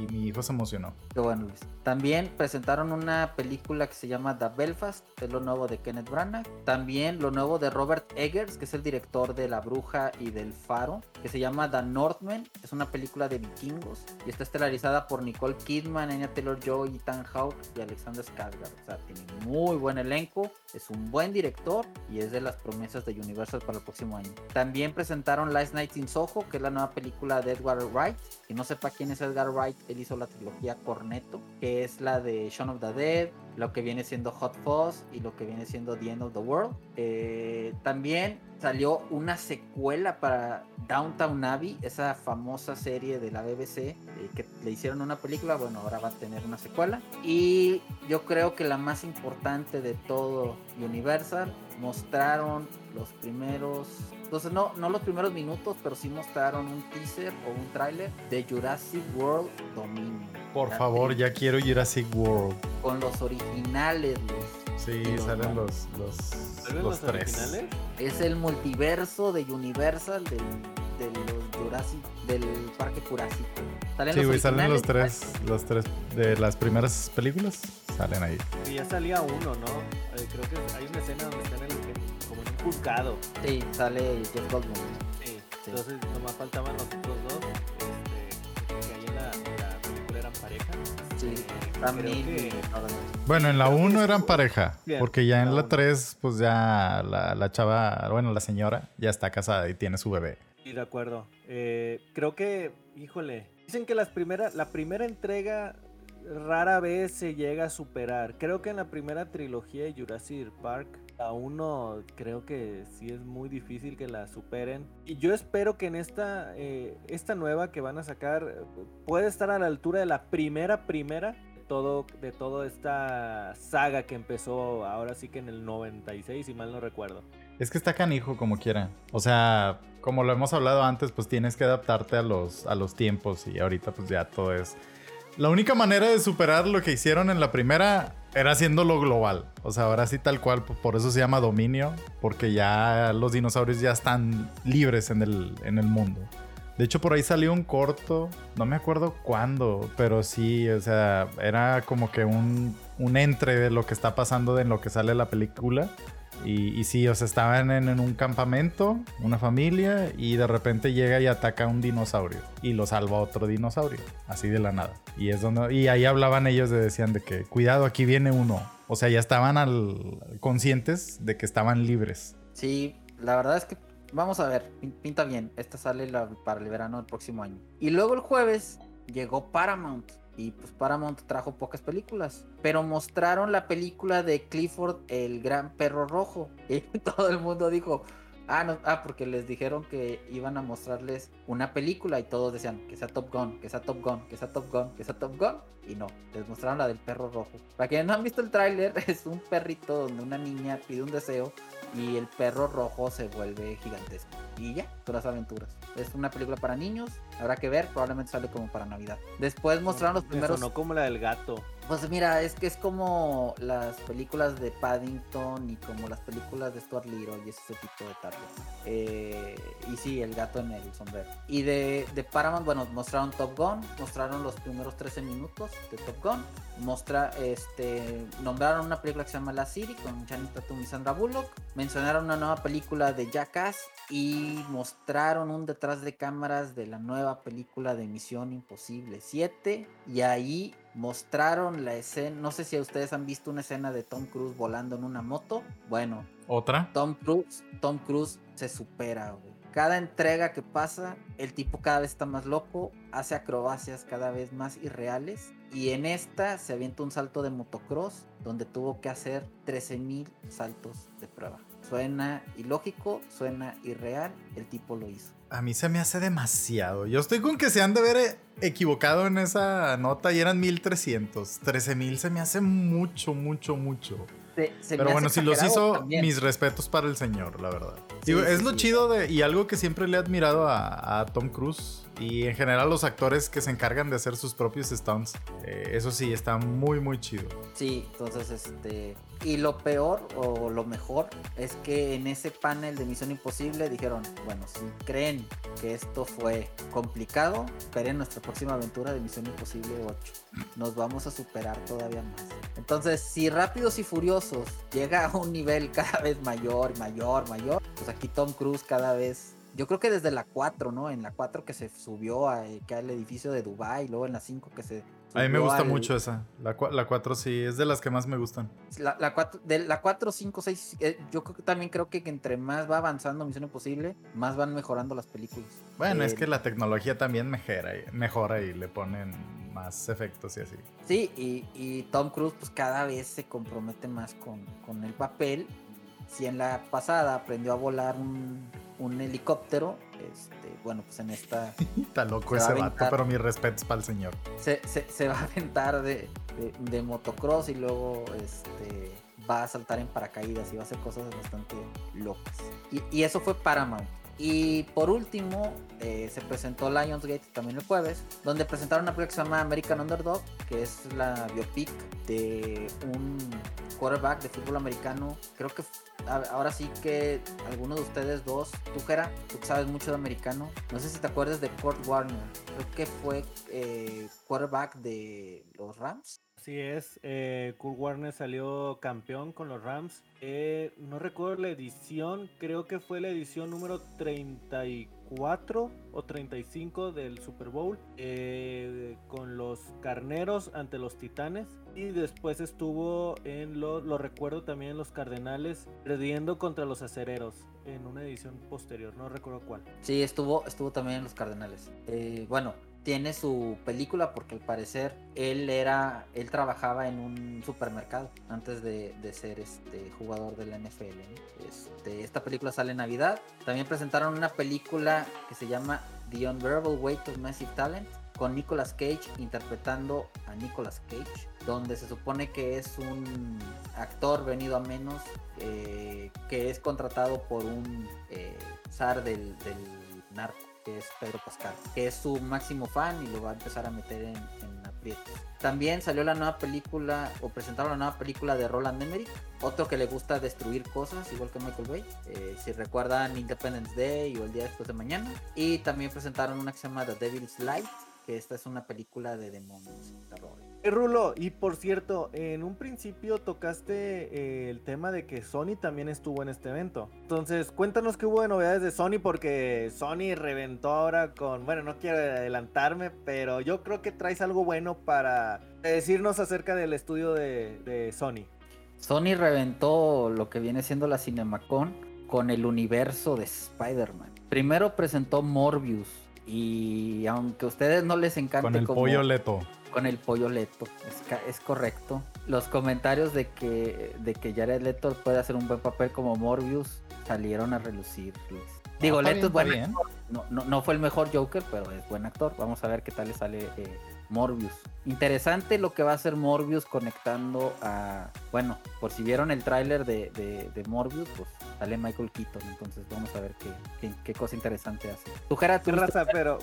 [SPEAKER 1] y mi hijo se emocionó.
[SPEAKER 2] Qué bueno, Luis. También presentaron una película que se llama The Belfast, que es lo nuevo de Kenneth Branagh. También lo nuevo de Robert Eggers, que es el director de La Bruja y del Faro, que se llama The Northman. Es una película de vikingos y está estelarizada por Nicole Kidman, Anya Taylor-Joy, Ethan Hawke y Alexander Skarsgård. O sea, tiene muy buen elenco, es un buen director y es de las promesas de Universal para el próximo año. También presentaron Last Night in Soho, que es la nueva película de Edgar Wright. Que no sepa quién es Edgar Wright, él hizo la trilogía Cornetto, que es la de Shaun of the Dead, lo que viene siendo Hot Fuzz y lo que viene siendo The End of the World. Eh, también salió una secuela para Downtown Abbey, esa famosa serie de la BBC eh, que le hicieron una película, bueno, ahora va a tener una secuela. Y yo creo que la más importante de todo Universal, mostraron los primeros entonces no, no los primeros minutos, pero sí mostraron un teaser o un tráiler de Jurassic World Dominion.
[SPEAKER 1] Por favor, ya quiero Jurassic World.
[SPEAKER 2] Con los originales, Luis.
[SPEAKER 1] Sí, salen los, los, los, tres. Originales?
[SPEAKER 2] Es el multiverso de Universal del, de los Jurassic, del Parque Jurásico.
[SPEAKER 1] ¿Salen sí, güey, salen los tres, los tres de las primeras películas. Salen ahí.
[SPEAKER 3] Y ya salía uno, ¿no? Eh, creo que hay una escena donde están en el buscado.
[SPEAKER 2] Sí, sale Jeff Goldblum.
[SPEAKER 3] Sí, entonces nomás faltaban los otros dos. Este, que ahí en la, película eran pareja.
[SPEAKER 2] Sí, también.
[SPEAKER 1] Bueno, en la 1 eran pareja, porque ya en la 3, pues ya la, la, chava, bueno, la señora ya está casada y tiene su bebé.
[SPEAKER 3] Sí, de acuerdo. Eh, creo que, híjole, dicen que las primeras, la primera entrega rara vez se llega a superar. Creo que en la primera trilogía de Jurassic Park a uno creo que sí es muy difícil que la superen. Y yo espero que en esta, eh, esta nueva que van a sacar pueda estar a la altura de la primera, primera todo, de toda esta saga que empezó ahora sí que en el 96, si mal no recuerdo.
[SPEAKER 1] Es que está canijo como quiera. O sea, como lo hemos hablado antes, pues tienes que adaptarte a los, a los tiempos y ahorita pues ya todo es... La única manera de superar lo que hicieron en la primera era haciéndolo global. O sea, ahora sí tal cual, por eso se llama dominio, porque ya los dinosaurios ya están libres en el, en el mundo. De hecho, por ahí salió un corto, no me acuerdo cuándo, pero sí, o sea, era como que un, un entre de lo que está pasando de lo que sale la película. Y, sí, o sea, estaban en, un campamento, una familia, y de repente llega y ataca a un dinosaurio. Y lo salva otro dinosaurio, así de la nada. Y es donde. Y ahí hablaban ellos de decían de que, cuidado, aquí viene uno. O sea, ya estaban al, conscientes de que estaban libres.
[SPEAKER 2] Sí, la verdad es que vamos a ver, pinta bien. Esta sale para el verano del próximo año. Y luego el jueves llegó Paramount y pues Paramount trajo pocas películas, pero mostraron la película de Clifford el gran perro rojo y todo el mundo dijo, ah, no, ah, porque les dijeron que iban a mostrarles una película y todos decían que sea Top Gun, que sea Top Gun, que sea Top Gun, que sea Top Gun y no, les mostraron la del perro rojo. Para quienes no han visto el tráiler, es un perrito donde una niña pide un deseo y el perro rojo se vuelve gigantesco. Y ya, todas las aventuras. Es una película para niños, habrá que ver, probablemente sale como para Navidad. Después mostraron los primeros.
[SPEAKER 3] No como la del gato.
[SPEAKER 2] Pues mira, es que es como las películas de Paddington y como las películas de Stuart Little y ese tipo de tardes. Eh, y sí, el gato en el sombrero. Y de, de, Paramount, bueno, mostraron Top Gun, mostraron los primeros 13 minutos de Top Gun. Mostra, este, nombraron una película que se llama La City con Channing Tatum y Sandra Bullock. Mencionaron una nueva película de Jackass y mostraron un detrás de cámaras de la nueva película de Misión Imposible 7 y ahí mostraron la escena, no sé si ustedes han visto una escena de Tom Cruise volando en una moto, bueno,
[SPEAKER 1] otra.
[SPEAKER 2] Tom Cruise, Tom Cruise se supera, Cada entrega que pasa, el tipo cada vez está más loco, hace acrobacias cada vez más irreales y en esta se avienta un salto de motocross donde tuvo que hacer 13.000 saltos de prueba. Suena ilógico, suena irreal, el tipo lo hizo.
[SPEAKER 1] A mí se me hace demasiado. Yo estoy con que se han de ver equivocado en esa nota y eran 1300. 13000 se me hace mucho, mucho, mucho. Pero bueno, si los hizo, mis respetos para el señor, la verdad. es lo chido de, y algo que siempre le he admirado a, Tom Cruise Y en general los actores que se encargan de hacer sus propios stunts, eh, eso sí, está muy, muy chido.
[SPEAKER 2] Sí, entonces este... Y lo peor o lo mejor es que en ese panel de Misión Imposible dijeron, bueno, si creen que esto fue complicado, esperen nuestra próxima aventura de Misión Imposible 8. Nos vamos a superar todavía más. Entonces, si Rápidos y Furiosos llega a un nivel cada vez mayor, mayor, mayor, pues aquí Tom Cruise cada vez yo creo que desde la 4, ¿no? En la 4 que se subió a, que al edificio de Dubai, luego en la 5 que se...
[SPEAKER 1] A mí me gusta
[SPEAKER 2] al-
[SPEAKER 1] mucho esa. La, la 4 sí, es de las que más me gustan.
[SPEAKER 2] La, la 4, de la 4, 5, 6, eh, yo creo que también creo que entre más va avanzando Misión Imposible, más van mejorando las películas.
[SPEAKER 1] Bueno, es
[SPEAKER 2] Eh,
[SPEAKER 1] que la tecnología también mejora, y- mejora y le ponen más efectos y así.
[SPEAKER 2] Sí, y, y Tom Cruise pues cada vez se compromete más con, con el papel. Si en la pasada aprendió a volar un, un helicóptero, este, bueno, pues en esta
[SPEAKER 1] Está loco
[SPEAKER 2] Se va
[SPEAKER 1] ese vato,
[SPEAKER 2] aventar.
[SPEAKER 1] pero mis respetos para el señor.
[SPEAKER 2] se, se- se va a aventar de, de- de motocross y luego este, va a saltar en paracaídas y va a hacer cosas bastante locas. Y, y eso fue Paramount. Y por último, eh, se presentó Lionsgate también el jueves, donde presentaron una película que se llama American Underdog, que es la biopic de un quarterback de fútbol americano. Creo que ahora sí que alguno de ustedes dos, tú Jera, tú sabes mucho de americano, no sé si te acuerdas de Kurt Warner, creo que fue eh, quarterback de los Rams.
[SPEAKER 3] Así es, eh, Kurt Warner salió campeón con los Rams. Eh, no recuerdo la edición, creo que fue la edición número 34 o 35 del Super Bowl eh, con los Carneros ante los Titanes. Y después estuvo en los, lo recuerdo también en los Cardenales, perdiendo contra los Acereros en una edición posterior, no recuerdo cuál.
[SPEAKER 2] Sí, estuvo, estuvo también en los Cardenales. Eh, bueno, tiene su película porque al parecer él era, él trabajaba en un supermercado antes de, de ser este jugador de la NFL. Este, esta película sale en Navidad. También presentaron una película que se llama The Unbearable Weight of Massive Talent con Nicolas Cage interpretando a Nicolas Cage, donde se supone que es un actor venido a menos eh, que es contratado por un eh, zar del, del narco, que es Pedro Pascal, que es su máximo fan y lo va a empezar a meter en, en aprietos. También salió la nueva película, o presentaron la nueva película de Roland Emmerich, otro que le gusta destruir cosas, igual que Michael Bay. Eh, si recuerdan Independence Day o El Día Después de Mañana. Y también presentaron una que se llama The Devil's Light, que esta es una película de demonios. terror.
[SPEAKER 3] Eh, Rulo, y por cierto, en un principio tocaste eh, el tema de que Sony también estuvo en este evento. Entonces, cuéntanos qué hubo de novedades de Sony, porque Sony reventó ahora con, bueno, no quiero adelantarme, pero yo creo que traes algo bueno para decirnos acerca del estudio de, de Sony.
[SPEAKER 2] Sony reventó lo que viene siendo la Cinemacon con el universo de Spider-Man. Primero presentó Morbius. Y aunque a ustedes no les encante
[SPEAKER 1] Con el
[SPEAKER 2] como-
[SPEAKER 1] pollo leto.
[SPEAKER 2] Con el pollo Leto, es, es correcto. Los comentarios de que, de que Jared Leto puede hacer un buen papel como Morbius salieron a relucir. Digo,
[SPEAKER 1] Está
[SPEAKER 2] Leto es
[SPEAKER 1] bien,
[SPEAKER 2] buen
[SPEAKER 1] está
[SPEAKER 2] actor. No, no, no fue el mejor Joker, pero es buen actor. Vamos a ver qué tal le sale eh, Morbius. Interesante lo que va a hacer Morbius conectando a... Bueno, por si vieron el tráiler de, de- de Morbius, pues sale Michael Keaton. Entonces vamos a ver qué, qué, qué cosa interesante hace. Tu ¿tú
[SPEAKER 3] raza, pero,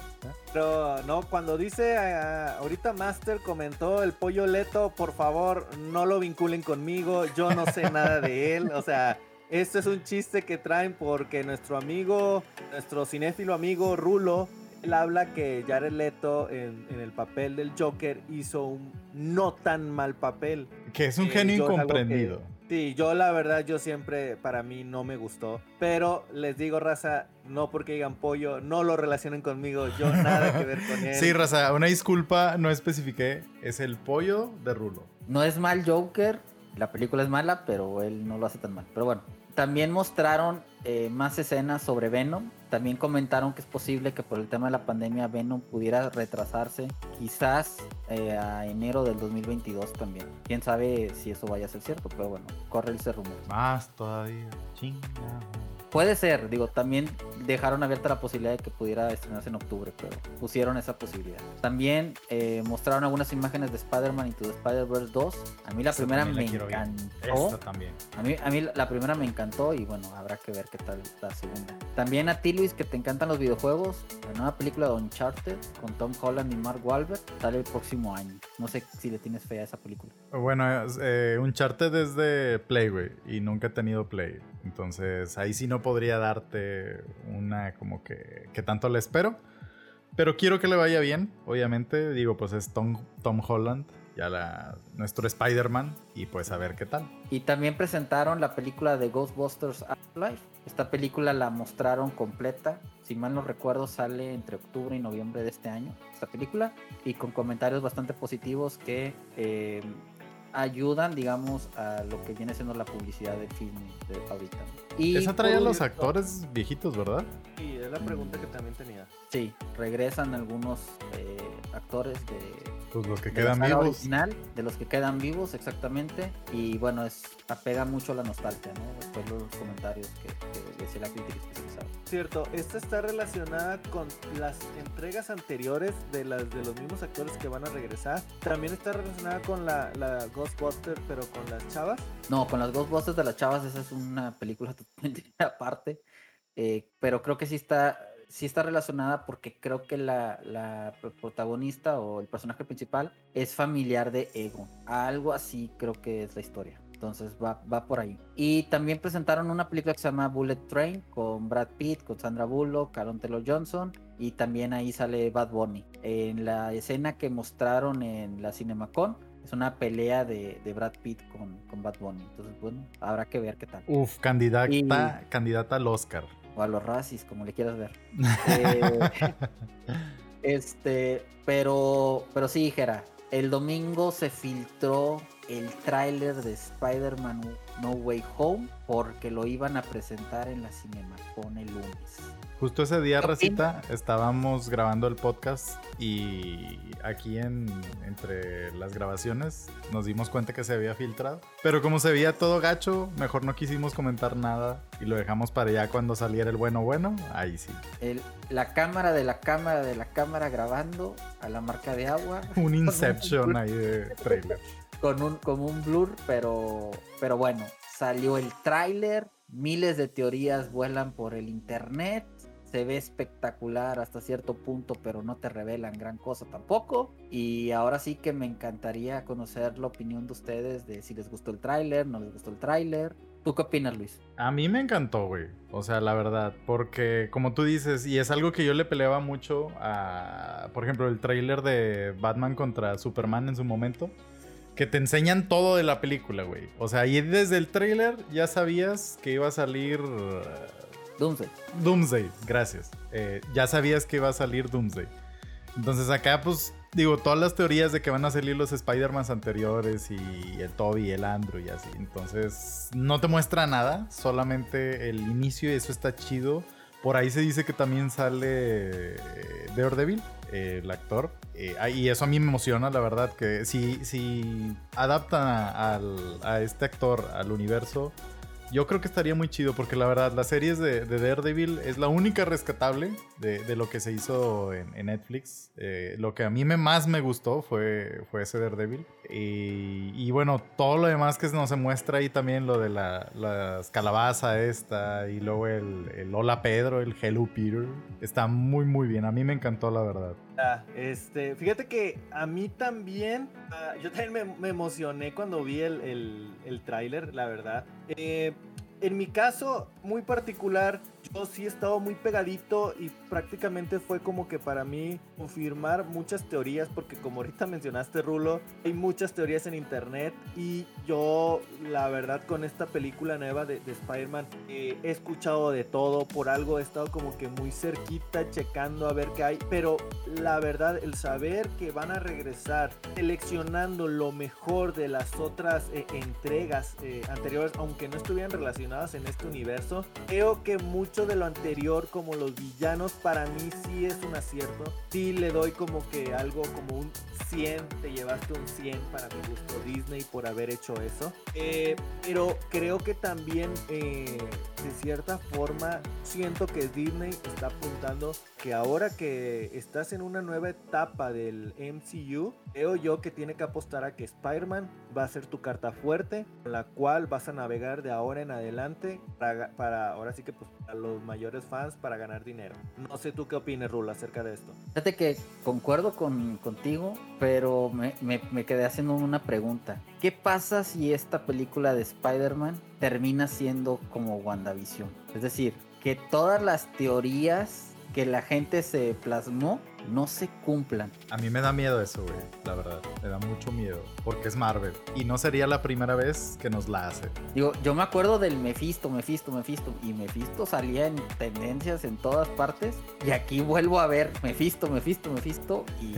[SPEAKER 3] pero no, cuando dice ah, ahorita Master comentó el pollo leto, por favor, no lo vinculen conmigo, yo no sé nada de él, o sea, esto es un chiste que traen porque nuestro amigo, nuestro cinéfilo amigo Rulo, él habla que Jared Leto en, en el papel del Joker hizo un no tan mal papel.
[SPEAKER 1] Que es un
[SPEAKER 3] Eh,
[SPEAKER 1] genio incomprendido.
[SPEAKER 3] Sí, yo la verdad, yo siempre, para mí no me gustó. Pero les digo, raza, no porque digan pollo, no lo relacionen conmigo, yo nada que ver con él.
[SPEAKER 1] Sí, raza, una disculpa, no especifiqué. Es el pollo de Rulo.
[SPEAKER 2] No es mal Joker, la película es mala, pero él no lo hace tan mal. Pero bueno, también mostraron eh, más escenas sobre Venom. También comentaron que es posible que por el tema de la pandemia Venom pudiera retrasarse quizás eh, a enero del 2022 también. Quién sabe si eso vaya a ser cierto, pero bueno, corre ese rumor.
[SPEAKER 1] Más todavía. Chinga.
[SPEAKER 2] Puede ser, digo, también dejaron abierta la posibilidad de que pudiera estrenarse en octubre, pero pusieron esa posibilidad. También eh, mostraron algunas imágenes de Spider-Man Into the Spider-Verse 2. A mí la primera me encantó.
[SPEAKER 1] también.
[SPEAKER 2] A mí, a mí la primera me encantó y bueno, habrá que ver qué tal la segunda. También a ti, Luis, que te encantan los videojuegos, la nueva película de Uncharted con Tom Holland y Mark Wahlberg sale el próximo año. No sé si le tienes fe a esa película.
[SPEAKER 1] Bueno, eh, Uncharted es de Play, güey, y nunca he tenido Play. Entonces ahí sí no podría darte una como que, que tanto le espero. Pero quiero que le vaya bien, obviamente. Digo, pues es Tom, Tom Holland, ya la, nuestro Spider-Man, y pues a ver qué tal.
[SPEAKER 2] Y también presentaron la película de Ghostbusters Afterlife. Esta película la mostraron completa. Si mal no recuerdo, sale entre octubre y noviembre de este año. Esta película. Y con comentarios bastante positivos que eh, ayudan, digamos, a lo que viene siendo la publicidad del film de ahorita.
[SPEAKER 1] Y Esa trae a los actores viejitos, ¿verdad?
[SPEAKER 3] Sí, es la pregunta que también tenía.
[SPEAKER 2] Sí, regresan algunos eh, actores de
[SPEAKER 1] pues los que quedan vivos.
[SPEAKER 2] Original, de los que quedan vivos, exactamente. Y bueno, es apega mucho a la nostalgia, ¿no? Después los comentarios que, que decía la crítica.
[SPEAKER 3] Cierto, esta está relacionada con las entregas anteriores de las de los mismos actores que van a regresar. También está relacionada con la, la Ghostbuster, pero con las chavas.
[SPEAKER 2] No, con las Ghostbusters de las chavas, esa es una película totalmente aparte. Eh, pero creo que sí está sí está relacionada porque creo que la, protagonista o el personaje principal es familiar de Ego. Algo así creo que es la historia. Entonces va, va por ahí. Y también presentaron una película que se llama Bullet Train con Brad Pitt, con Sandra Bullock, Caron Taylor Johnson y también ahí sale Bad Bunny. En la escena que mostraron en la Cinemacon es una pelea de, Brad Pitt con, con, Bad Bunny. Entonces, bueno, habrá que ver qué tal.
[SPEAKER 1] Uf, candidata, candidata al Oscar
[SPEAKER 2] o a los racis, como le quieras ver. Eh, este, pero, pero sí, dijera, el domingo se filtró el tráiler de Spider-Man No Way Home porque lo iban a presentar en la Cinemacon el lunes.
[SPEAKER 1] Justo ese día, Racita, estábamos grabando el podcast y aquí en, entre las grabaciones nos dimos cuenta que se había filtrado. Pero como se veía todo gacho, mejor no quisimos comentar nada y lo dejamos para ya cuando saliera el bueno bueno, ahí sí.
[SPEAKER 2] El, la cámara de la cámara de la cámara grabando a la marca de agua.
[SPEAKER 1] Un Inception ahí de trailer.
[SPEAKER 2] Con un, como un blur, pero, pero bueno, salió el tráiler, miles de teorías vuelan por el internet se ve espectacular hasta cierto punto, pero no te revelan gran cosa tampoco. Y ahora sí que me encantaría conocer la opinión de ustedes de si les gustó el tráiler, no les gustó el tráiler. ¿Tú qué opinas, Luis?
[SPEAKER 1] A mí me encantó, güey. O sea, la verdad, porque como tú dices, y es algo que yo le peleaba mucho a, por ejemplo, el tráiler de Batman contra Superman en su momento que te enseñan todo de la película, güey. O sea, y desde el tráiler ya sabías que iba a salir
[SPEAKER 2] Doomsday.
[SPEAKER 1] Doomsday, gracias. Eh, ya sabías que iba a salir Doomsday. Entonces acá, pues, digo, todas las teorías de que van a salir los Spider-Man anteriores y el Toby el Andrew y así. Entonces, no te muestra nada, solamente el inicio y eso está chido. Por ahí se dice que también sale eh, Daredevil, eh, el actor. y eso a mí me emociona, la verdad, que si, si adaptan a este actor al universo, yo creo que estaría muy chido porque la verdad, las series de, Daredevil es la única rescatable de, lo que se hizo en, Netflix. Eh, lo que a mí me, más me gustó fue, fue ese Daredevil. Y, bueno, todo lo demás que no se muestra ahí también, lo de la, calabaza esta y luego el, Hola Pedro, el Hello Peter, está muy muy bien. A mí me encantó la verdad.
[SPEAKER 3] Este, fíjate que a mí también, ah, yo también me, emocioné cuando vi el, el, el tráiler, la verdad. Eh, en mi caso muy particular, yo sí he estado muy pegadito y prácticamente fue como que para mí confirmar muchas teorías, porque como ahorita mencionaste Rulo, hay muchas teorías en internet y yo la verdad con esta película nueva de, Spider-Man eh, he escuchado de todo, por algo he estado como que muy cerquita checando a ver qué hay, pero la verdad el saber que van a regresar seleccionando lo mejor de las otras eh, entregas eh, anteriores, aunque no estuvieran relacionadas en este universo, creo que de lo anterior como los villanos para mí sí es un acierto. Sí le doy como que algo como un 100, te llevaste un 100 para mi gusto Disney por haber hecho eso. Eh, pero creo que también eh, de cierta forma siento que Disney está apuntando que ahora que estás en una nueva etapa del MCU, creo yo que tiene que apostar a que Spider-Man va a ser tu carta fuerte, con la cual vas a navegar de ahora en adelante para, para ahora sí que pues, a los mayores fans para ganar dinero. No sé tú qué opines, Rula, acerca de esto.
[SPEAKER 2] Fíjate que concuerdo con, contigo, pero me, me, me quedé haciendo una pregunta. ¿Qué pasa si esta película de Spider-Man termina siendo como WandaVision? Es decir, que todas las teorías que la gente se plasmó no se cumplan.
[SPEAKER 1] A mí me da miedo eso, güey, la verdad. Me da mucho miedo. Porque es Marvel. Y no sería la primera vez que nos la hace.
[SPEAKER 2] Digo, yo me acuerdo del Mephisto, Mephisto, Mephisto. Y Mephisto salía en tendencias en todas partes. Y aquí vuelvo a ver Mephisto, Mephisto, Mephisto. Y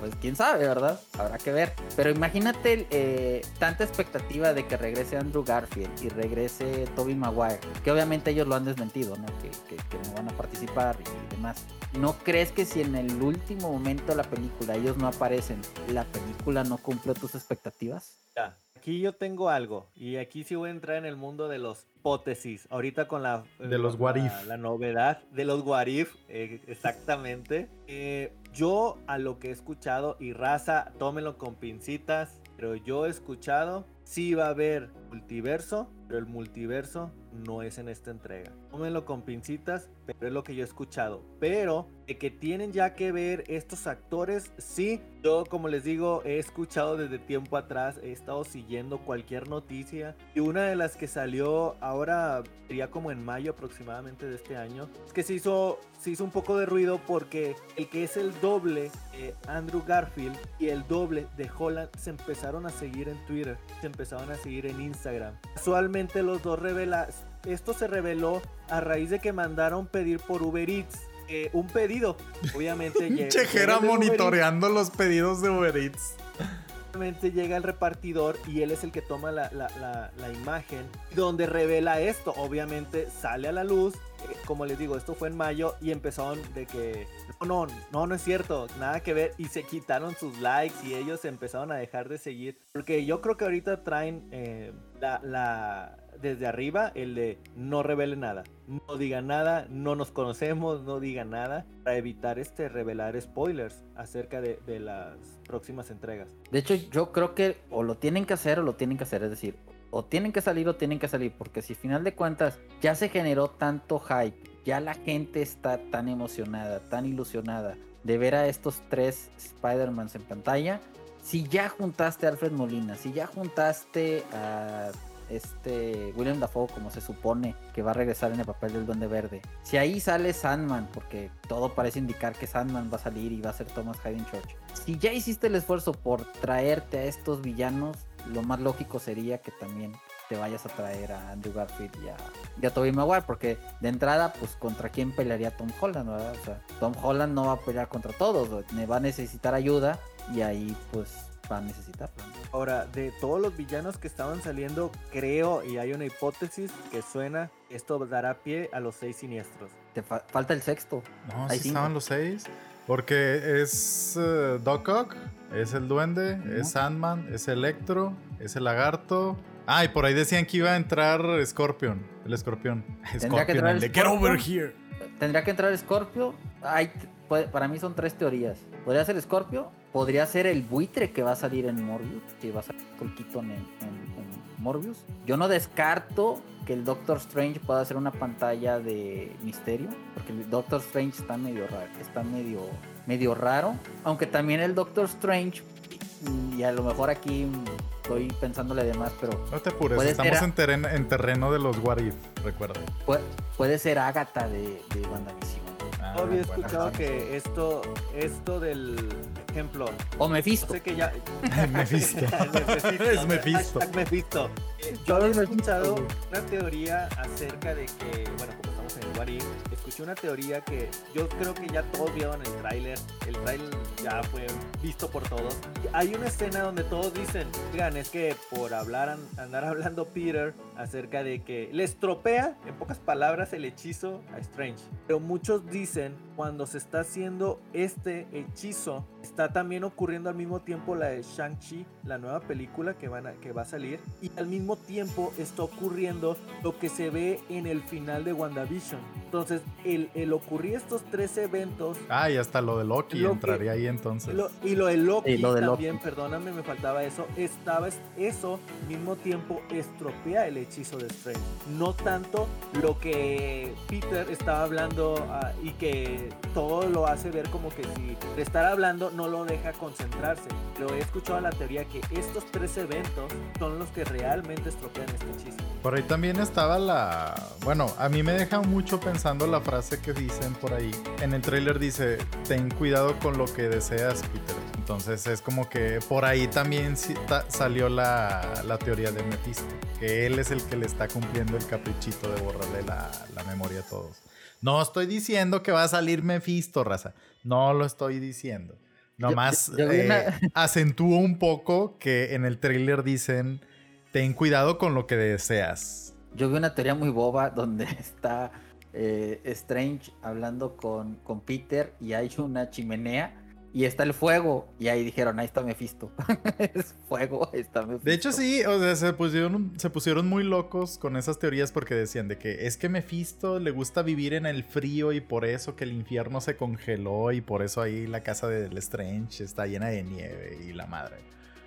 [SPEAKER 2] pues quién sabe, ¿verdad? Habrá que ver. Pero imagínate eh, tanta expectativa de que regrese Andrew Garfield y regrese Toby Maguire, que obviamente ellos lo han desmentido, ¿no? Que, que, no van a participar y demás. ¿No crees que si en el último momento de la película ellos no aparecen, la película no cumple tus expectativas?
[SPEAKER 3] Ya. Aquí yo tengo algo y aquí sí voy a entrar en el mundo de los hipótesis. Ahorita con la
[SPEAKER 1] de los what
[SPEAKER 3] la, novedad de los what if, eh, exactamente. Eh, yo a lo que he escuchado y raza, tómenlo con pincitas, pero yo he escuchado sí va a haber multiverso, pero el multiverso no es en esta entrega. Tómenlo con pincitas, pero es lo que yo he escuchado. Pero de que tienen ya que ver estos actores, sí. Yo, como les digo, he escuchado desde tiempo atrás, he estado siguiendo cualquier noticia. Y una de las que salió ahora, sería como en mayo aproximadamente de este año, es que se hizo, se hizo un poco de ruido porque el que es el doble de Andrew Garfield y el doble de Holland se empezaron a seguir en Twitter, se empezaron a seguir en Instagram. Casualmente los dos revela esto se reveló a raíz de que mandaron pedir por Uber Eats eh, un pedido. Obviamente.
[SPEAKER 1] Chejera monitoreando los pedidos de Uber Eats.
[SPEAKER 3] Obviamente llega el repartidor y él es el que toma la, la- la- la imagen donde revela esto. Obviamente sale a la luz. eh, como les digo, esto fue en mayo y empezaron de que no, no, no, no es cierto, nada que ver. Y se quitaron sus likes y ellos empezaron a dejar de seguir. Porque yo creo que ahorita traen eh, la, la- desde arriba el de no revele nada. No digan nada, no nos conocemos, no digan nada. Para evitar este revelar spoilers acerca de, de las próximas entregas.
[SPEAKER 2] De hecho, yo creo que o lo tienen que hacer o lo tienen que hacer. Es decir, o tienen que salir o tienen que salir. Porque si final de cuentas ya se generó tanto hype, ya la gente está tan emocionada, tan ilusionada de ver a estos tres Spider-Mans en pantalla. Si ya juntaste a Alfred Molina, si ya juntaste a este William Dafoe como se supone que va a regresar en el papel del Duende Verde. Si ahí sale Sandman, porque todo parece indicar que Sandman va a salir y va a ser Thomas Hayden Church. Si ya hiciste el esfuerzo por traerte a estos villanos, lo más lógico sería que también te vayas a traer a Andrew Garfield y a, Tobey Maguire, porque de entrada, pues contra quién pelearía Tom Holland, ¿verdad? O sea, Tom Holland no va a pelear contra todos, me va a necesitar ayuda y ahí pues va a necesitarlo. ¿no?
[SPEAKER 3] Ahora, de todos los villanos que estaban saliendo, creo y hay una hipótesis que suena, esto dará pie a los seis siniestros.
[SPEAKER 2] Te fa- falta el sexto.
[SPEAKER 1] No,
[SPEAKER 2] Hay
[SPEAKER 1] sí
[SPEAKER 2] cinco.
[SPEAKER 1] estaban los seis. Porque es eh, Doc Ock, es el duende, es Sandman, es Electro, es el lagarto. Ah, y por ahí decían que iba a entrar Scorpion, el escorpión.
[SPEAKER 2] que
[SPEAKER 1] Scorpion,
[SPEAKER 2] entrar
[SPEAKER 1] el de Get Over. Here.
[SPEAKER 2] Tendría que entrar Scorpio. Puede- para mí son tres teorías. Podría ser Scorpio, podría ser el buitre que va a salir en Morbius, que va a salir con Keaton en, en- en Morbius. Yo no descarto que el Doctor Strange pueda hacer una pantalla de misterio, porque el Doctor Strange está medio raro, está medio, medio raro. Aunque también el Doctor Strange, y, a lo mejor aquí estoy pensándole de más, pero
[SPEAKER 1] No te apures, estamos
[SPEAKER 2] ser
[SPEAKER 1] en, terreno, en terreno de los What If, recuerda.
[SPEAKER 2] puede, puede ser Agatha de, de WandaVision.
[SPEAKER 1] Ah,
[SPEAKER 3] Yo había
[SPEAKER 1] bueno.
[SPEAKER 3] escuchado que esto, esto del ejemplo,
[SPEAKER 2] O Mephisto.
[SPEAKER 3] sé que ya...
[SPEAKER 1] Mephisto. Es Mephisto.
[SPEAKER 3] Mephisto. Yo había escuchado una teoría acerca de que, bueno, como en escuché una teoría que yo creo que ya todos vieron el tráiler. El tráiler ya fue visto por todos. Hay una escena donde todos dicen, oigan, es que por hablar, andar hablando Peter acerca de que le estropea, en pocas palabras, el hechizo a Strange. Pero muchos dicen, cuando se está haciendo este hechizo, está también ocurriendo al mismo tiempo la de Shang-Chi, la nueva película que, van que va a salir, y al mismo tiempo está ocurriendo lo que se ve en el final de WandaVision. Entonces, el, el ocurrir estos tres eventos...
[SPEAKER 1] Ah, y hasta lo de Loki entraría ahí entonces.
[SPEAKER 3] y lo de Loki también, perdóname, me faltaba eso. Estaba eso, mismo tiempo, estropea el hechizo de Strange. No tanto lo que Peter estaba hablando ah, y que todo lo hace ver como que si de estar hablando no lo deja concentrarse. Lo he escuchado la teoría que estos tres eventos son los que realmente estropean este hechizo.
[SPEAKER 1] Por ahí también estaba la... Bueno, a mí me deja mucho pensando la frase que dicen por ahí. En el trailer dice, ten cuidado con lo que deseas, Peter. Entonces es como que por ahí también salió la, la teoría de Mephisto. Que él es el que le está cumpliendo el caprichito de borrarle la, la memoria a todos. No estoy diciendo que va a salir Mephisto, raza. No lo estoy diciendo. Nomás eh, acentúo un poco que en el trailer dicen, ten cuidado con lo que deseas.
[SPEAKER 2] Yo vi una teoría muy boba donde está eh, Strange hablando con, con Peter y hay una chimenea y está el fuego. Y ahí dijeron, ahí está Mephisto. es fuego, ahí está Mephisto.
[SPEAKER 1] De hecho, sí, o sea, se pusieron, se pusieron muy locos con esas teorías porque decían de que es que Mephisto le gusta vivir en el frío y por eso que el infierno se congeló y por eso ahí la casa del Strange está llena de nieve y la madre.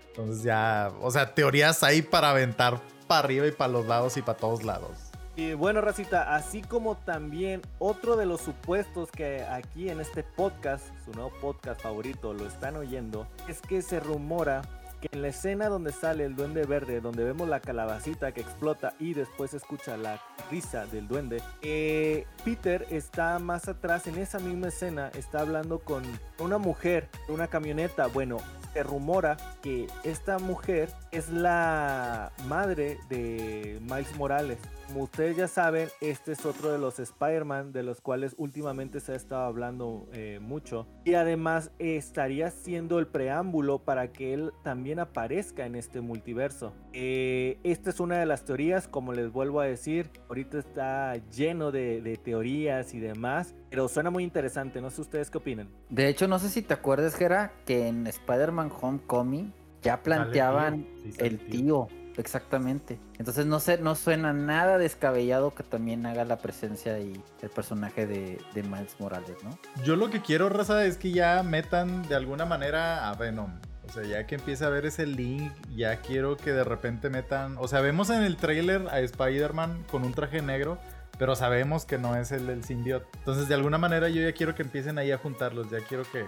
[SPEAKER 1] Entonces ya, o sea, teorías ahí para aventar para arriba y para los lados y para todos lados.
[SPEAKER 3] Y bueno, Racita, así como también otro de los supuestos que aquí en este podcast, su nuevo podcast favorito, lo están oyendo, es que se rumora que en la escena donde sale el duende verde, donde vemos la calabacita que explota y después se escucha la risa del duende, eh, Peter está más atrás en esa misma escena, está hablando con una mujer, una camioneta, bueno, se rumora que esta mujer es la madre de Miles Morales. Como ustedes ya saben, este es otro de los Spider-Man de los cuales últimamente se ha estado hablando eh, mucho. Y además estaría siendo el preámbulo para que él también aparezca en este multiverso. Eh, esta es una de las teorías, como les vuelvo a decir, ahorita está lleno de, de teorías y demás. Pero suena muy interesante, no sé ustedes qué opinan.
[SPEAKER 2] De hecho, no sé si te acuerdas, Gera, que en Spider-Man Homecoming ya planteaban el tío. Exactamente. Entonces no sé, no suena nada descabellado que también haga la presencia y el personaje de, Miles Morales, ¿no?
[SPEAKER 1] Yo lo que quiero, Raza, es que ya metan de alguna manera a Venom. O sea, ya que empiece a ver ese link, ya quiero que de repente metan. O sea, vemos en el trailer a Spider-Man con un traje negro pero sabemos que no es el del simbiote. Entonces, de alguna manera, yo ya quiero que empiecen ahí a juntarlos. Ya quiero que,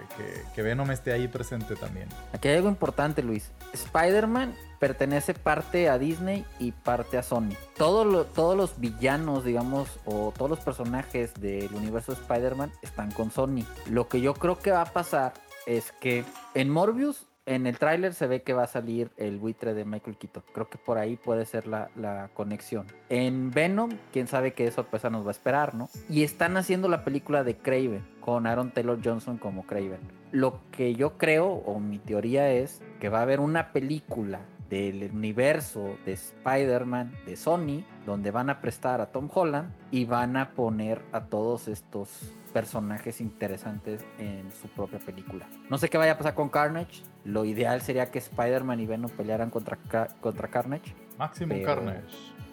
[SPEAKER 1] que, Venom esté ahí presente también.
[SPEAKER 2] Aquí hay algo importante, Luis. Spider-Man pertenece parte a Disney y parte a Sony. Todo todos los villanos, digamos, o todos los personajes del universo de Spider-Man están con Sony. Lo que yo creo que va a pasar es que en Morbius en el tráiler se ve que va a salir el buitre de Michael Keaton. Creo que por ahí puede ser la, conexión. En Venom, quién sabe qué sorpresa nos va a esperar, ¿no? Y están haciendo la película de Craven, con Aaron Taylor Johnson como Craven. Lo que yo creo, o mi teoría es, que va a haber una película del universo de Spider-Man de Sony, donde van a prestar a Tom Holland y van a poner a todos estos personajes interesantes en su propia película. No sé qué vaya a pasar con Carnage. Lo ideal sería que Spider-Man y Venom pelearan contra, contra Carnage.
[SPEAKER 1] Máximo Carnage.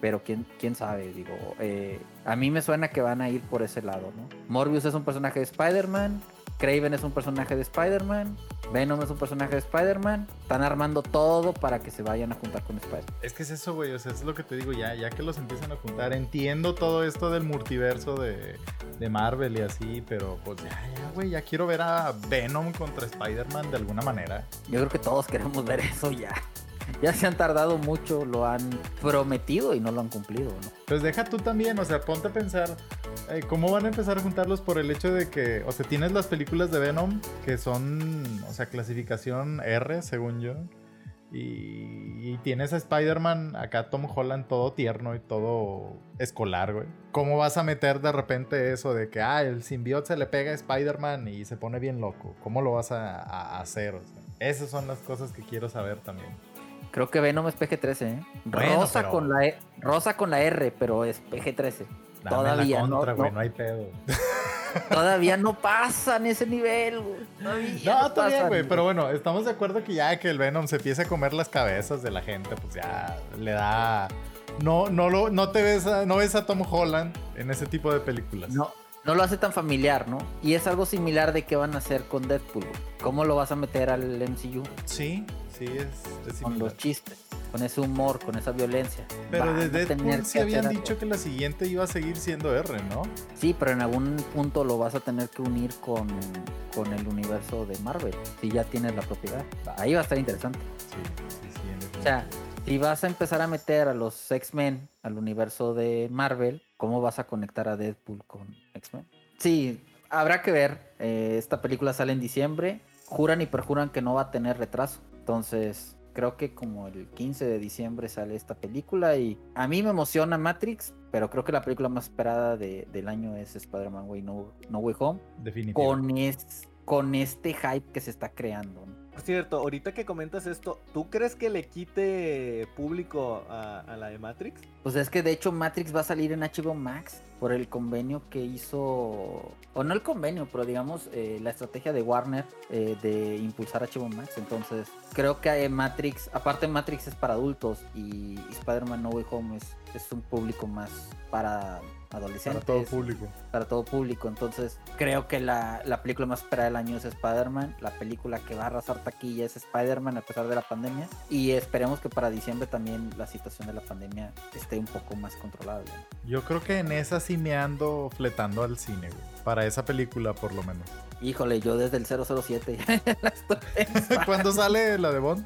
[SPEAKER 2] Pero quién, quién sabe, digo. Eh, a mí me suena que van a ir por ese lado, ¿no? Morbius es un personaje de Spider-Man. Craven es un personaje de Spider-Man. Venom es un personaje de Spider-Man. Están armando todo para que se vayan a juntar con Spider. man
[SPEAKER 1] Es que es eso, güey. O sea, es lo que te digo ya. Ya que los empiezan a juntar. Entiendo todo esto del multiverso de, de Marvel y así. Pero pues ya, ya, güey. Ya quiero ver a Venom contra Spider-Man de alguna manera.
[SPEAKER 2] Yo creo que todos queremos ver eso ya ya se han tardado mucho, lo han prometido y no lo han cumplido, ¿no?
[SPEAKER 1] Pues deja tú también, o sea, ponte a pensar eh, cómo van a empezar a juntarlos por el hecho de que, o sea, tienes las películas de Venom que son, o sea, clasificación R, según yo. Y, tienes a Spider-Man, acá Tom Holland todo tierno y todo escolar, güey. ¿Cómo vas a meter de repente eso de que, ah, el simbionte se le pega a Spider-Man y se pone bien loco? ¿Cómo lo vas a, hacer? esas son las cosas que quiero saber también.
[SPEAKER 2] Creo que Venom es PG-13, ¿eh?
[SPEAKER 1] Bueno,
[SPEAKER 2] rosa,
[SPEAKER 1] pero-
[SPEAKER 2] con la e- rosa con la R, pero es PG-13.
[SPEAKER 1] Dame
[SPEAKER 2] Todavía
[SPEAKER 1] la
[SPEAKER 2] no,
[SPEAKER 1] contra, güey,
[SPEAKER 2] no.
[SPEAKER 1] no hay pedo.
[SPEAKER 2] Todavía no pasan ese nivel, güey. Todavía
[SPEAKER 1] No, bien,
[SPEAKER 2] pasan,
[SPEAKER 1] güey, pero bueno, estamos de acuerdo que ya que el Venom se empiece a comer las cabezas de la gente, pues ya le da... No, no, lo, no te ves a, no ves a Tom Holland en ese tipo de películas.
[SPEAKER 2] No, no lo hace tan familiar, ¿no? Y es algo similar de qué van a hacer con Deadpool. ¿Cómo lo vas a meter al MCU?
[SPEAKER 1] Sí, sí, es, es
[SPEAKER 2] Con los chistes, con ese humor, con esa violencia.
[SPEAKER 1] Pero
[SPEAKER 2] Van
[SPEAKER 1] de Deadpool sí habían
[SPEAKER 2] algo.
[SPEAKER 1] dicho que la siguiente iba a seguir siendo R, ¿no?
[SPEAKER 2] Sí, pero en algún punto lo vas a tener que unir con, con el universo de Marvel, si ya tienes la propiedad. Ahí va a estar interesante.
[SPEAKER 1] Sí, sí, sí. en
[SPEAKER 2] O sea, si vas a empezar a meter a los X-Men al universo de Marvel, ¿cómo vas a conectar a Deadpool con X-Men? Sí, habrá que ver. Eh, esta película sale en diciembre. Juran y perjuran que no va a tener retraso. Entonces, creo que como el 15 de diciembre sale esta película y a mí me emociona Matrix, pero creo que la película más esperada de- del año es Spider-Man Way No, No Way Home
[SPEAKER 1] Definitiva.
[SPEAKER 2] con, es- con este hype que se está creando. ¿no?
[SPEAKER 3] Por cierto, ahorita que comentas esto, ¿tú crees que le quite público a, la de Matrix?
[SPEAKER 2] Pues es que de hecho Matrix va a salir en HBO Max por el convenio que hizo, o no el convenio, pero digamos eh, la estrategia de Warner eh, de impulsar HBO Max. Entonces creo que eh, Matrix, aparte Matrix es para adultos y, Spider-Man No Way Home es un público más para
[SPEAKER 1] Para
[SPEAKER 2] adolescentes.
[SPEAKER 1] todo público.
[SPEAKER 2] para todo público. Entonces, creo que la, la película más esperada del año es Spider-Man. La película que va a arrasar taquilla es Spider-Man a pesar de la pandemia. Y esperemos que para diciembre también la situación de la pandemia esté un poco más controlable.
[SPEAKER 1] Yo creo que en esa sí me ando fletando al cine, güey. Para esa película, por lo menos.
[SPEAKER 2] Híjole, yo desde el 007 ya la estoy pensando.
[SPEAKER 1] ¿Cuándo sale la de Bond?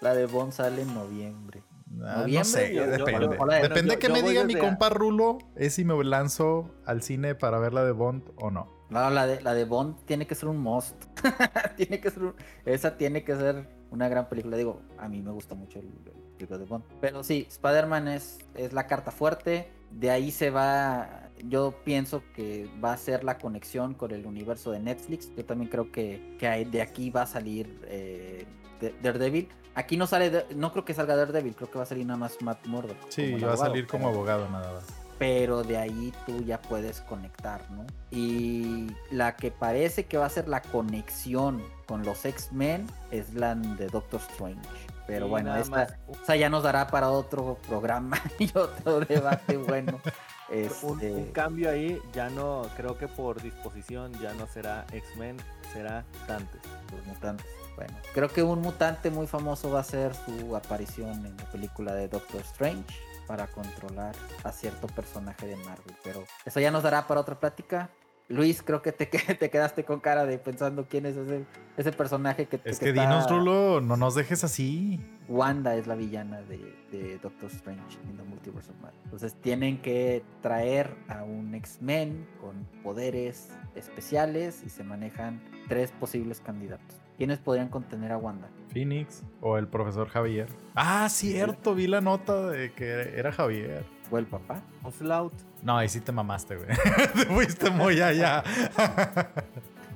[SPEAKER 2] La de Bond sale en noviembre.
[SPEAKER 1] Ah, no sé,
[SPEAKER 3] yo- yo-
[SPEAKER 1] depende.
[SPEAKER 2] yo-
[SPEAKER 1] depende
[SPEAKER 3] yo-
[SPEAKER 1] que
[SPEAKER 3] yo
[SPEAKER 1] me diga mi compa Rulo es si me lanzo al cine para ver la de Bond o no.
[SPEAKER 2] No, la de, la de Bond tiene que ser un must. tiene que ser un- esa tiene que ser una gran película. Digo, a mí me gusta mucho el, el película de Bond. Pero sí, Spider-Man es, es la carta fuerte. De ahí se va. Yo pienso que va a ser la conexión con el universo de Netflix. Yo también creo que, que hay- de aquí va a salir eh, De- Daredevil. Aquí no sale, de- no creo que salga Daredevil, creo que va a salir nada más Matt Murdock.
[SPEAKER 1] Sí, va a salir como
[SPEAKER 2] pero-
[SPEAKER 1] abogado nada más.
[SPEAKER 2] pero de ahí tú ya puedes conectar, ¿no? Y la que parece que va a ser la conexión con los X-Men es la de Doctor Strange. Pero bueno, esta,
[SPEAKER 3] más,
[SPEAKER 2] esa ya nos dará para otro programa y otro debate bueno.
[SPEAKER 3] un,
[SPEAKER 2] Este,
[SPEAKER 3] un cambio ahí, ya no, creo que por disposición ya no será X-Men, será Tantes.
[SPEAKER 2] los mutantes. Bueno, creo que un mutante muy famoso va a ser su aparición en la película de Doctor Strange para controlar a cierto personaje de Marvel. Pero eso ya nos dará para otra plática. Luis, creo que te, que- te quedaste con cara de pensando quién es ese, ese personaje que
[SPEAKER 1] Es
[SPEAKER 2] que
[SPEAKER 1] que
[SPEAKER 2] está-
[SPEAKER 1] dinos, Rulo, no nos dejes así.
[SPEAKER 2] Wanda es la villana de, de Doctor Strange en the Multiverse of Madness. Entonces tienen que traer a un X-Men con poderes especiales y se manejan tres posibles candidatos. ¿Quiénes podrían contener a Wanda?
[SPEAKER 1] Phoenix o el profesor Javier. Ah, cierto, vi la nota de que era Javier.
[SPEAKER 2] ¿O el papá?
[SPEAKER 3] Onslaught,
[SPEAKER 1] No, ahí sí te mamaste, güey. te fuiste muy allá.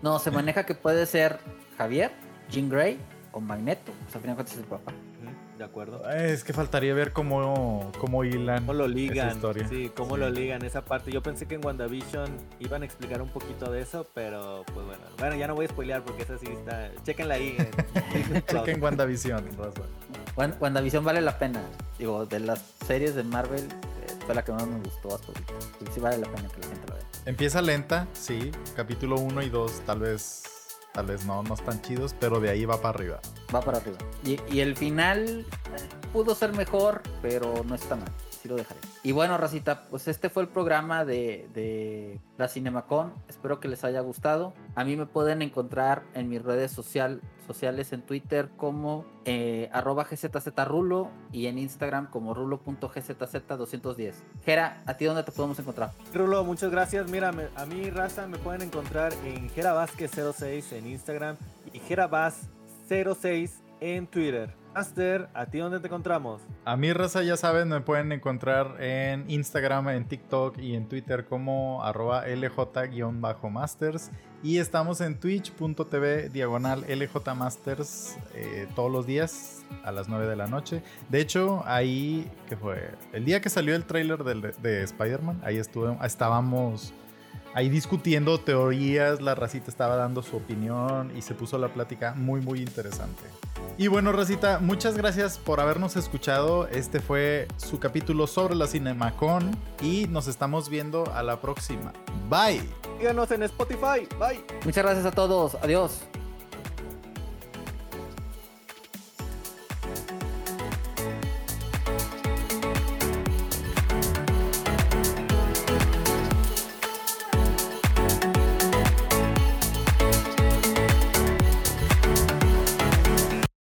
[SPEAKER 2] No, se maneja que puede ser Javier, Jean Grey o Magneto. O sea, al final de cuentas es el papá.
[SPEAKER 3] De acuerdo.
[SPEAKER 1] es que faltaría ver cómo, cómo hilan
[SPEAKER 3] ¿Cómo lo
[SPEAKER 1] esa
[SPEAKER 3] ligan?
[SPEAKER 1] historia.
[SPEAKER 3] Sí, cómo
[SPEAKER 1] Sí.
[SPEAKER 3] lo ligan esa parte. Yo pensé que en WandaVision iban a explicar un poquito de eso, pero pues bueno. Bueno, ya no voy a spoilear porque esa sí está. Chequenla ahí. en.
[SPEAKER 1] Chequen WandaVision,
[SPEAKER 2] WandaVision vale la pena. Digo, de las series de Marvel, eh, fue la que más me gustó hasta ahorita. Sí vale la pena que la gente la vea.
[SPEAKER 1] Empieza lenta, sí. Capítulo 1 y 2 tal vez, tal vez no, no están chidos, pero de ahí va para arriba.
[SPEAKER 2] Va para arriba. Y, el final pudo ser mejor, pero no está mal. Sí lo dejaré. Y bueno, Racita, pues este fue el programa de, de la Cinemacon. Espero que les haya gustado. A mí me pueden encontrar en mis redes social, sociales en Twitter como eh, arroba gzzrulo y en Instagram como rulo.gzz210. Jera, ¿a ti dónde te podemos encontrar?
[SPEAKER 3] Rulo, muchas gracias. Mira, me- a mí, raza, me pueden encontrar en Jerabasque06 en Instagram y Jerabas06 en Twitter. Master, ¿a ti dónde te encontramos?
[SPEAKER 1] A mi raza, ya saben, me pueden encontrar en Instagram, en TikTok y en Twitter como arroba LJ-Masters. Y estamos en twitch.tv diagonal LJ Masters eh, todos los días a las 9 de la noche. De hecho, ahí, que fue? El día que salió el tráiler de, Spider-Man, ahí estuve, estábamos ahí discutiendo teorías, la racita estaba dando su opinión y se puso la plática muy, muy interesante. Y bueno, Racita, muchas gracias por habernos escuchado. Este fue su capítulo sobre la CinemaCon y nos estamos viendo a la próxima. Bye.
[SPEAKER 3] Síganos en Spotify. Bye.
[SPEAKER 2] Muchas gracias a todos. Adiós.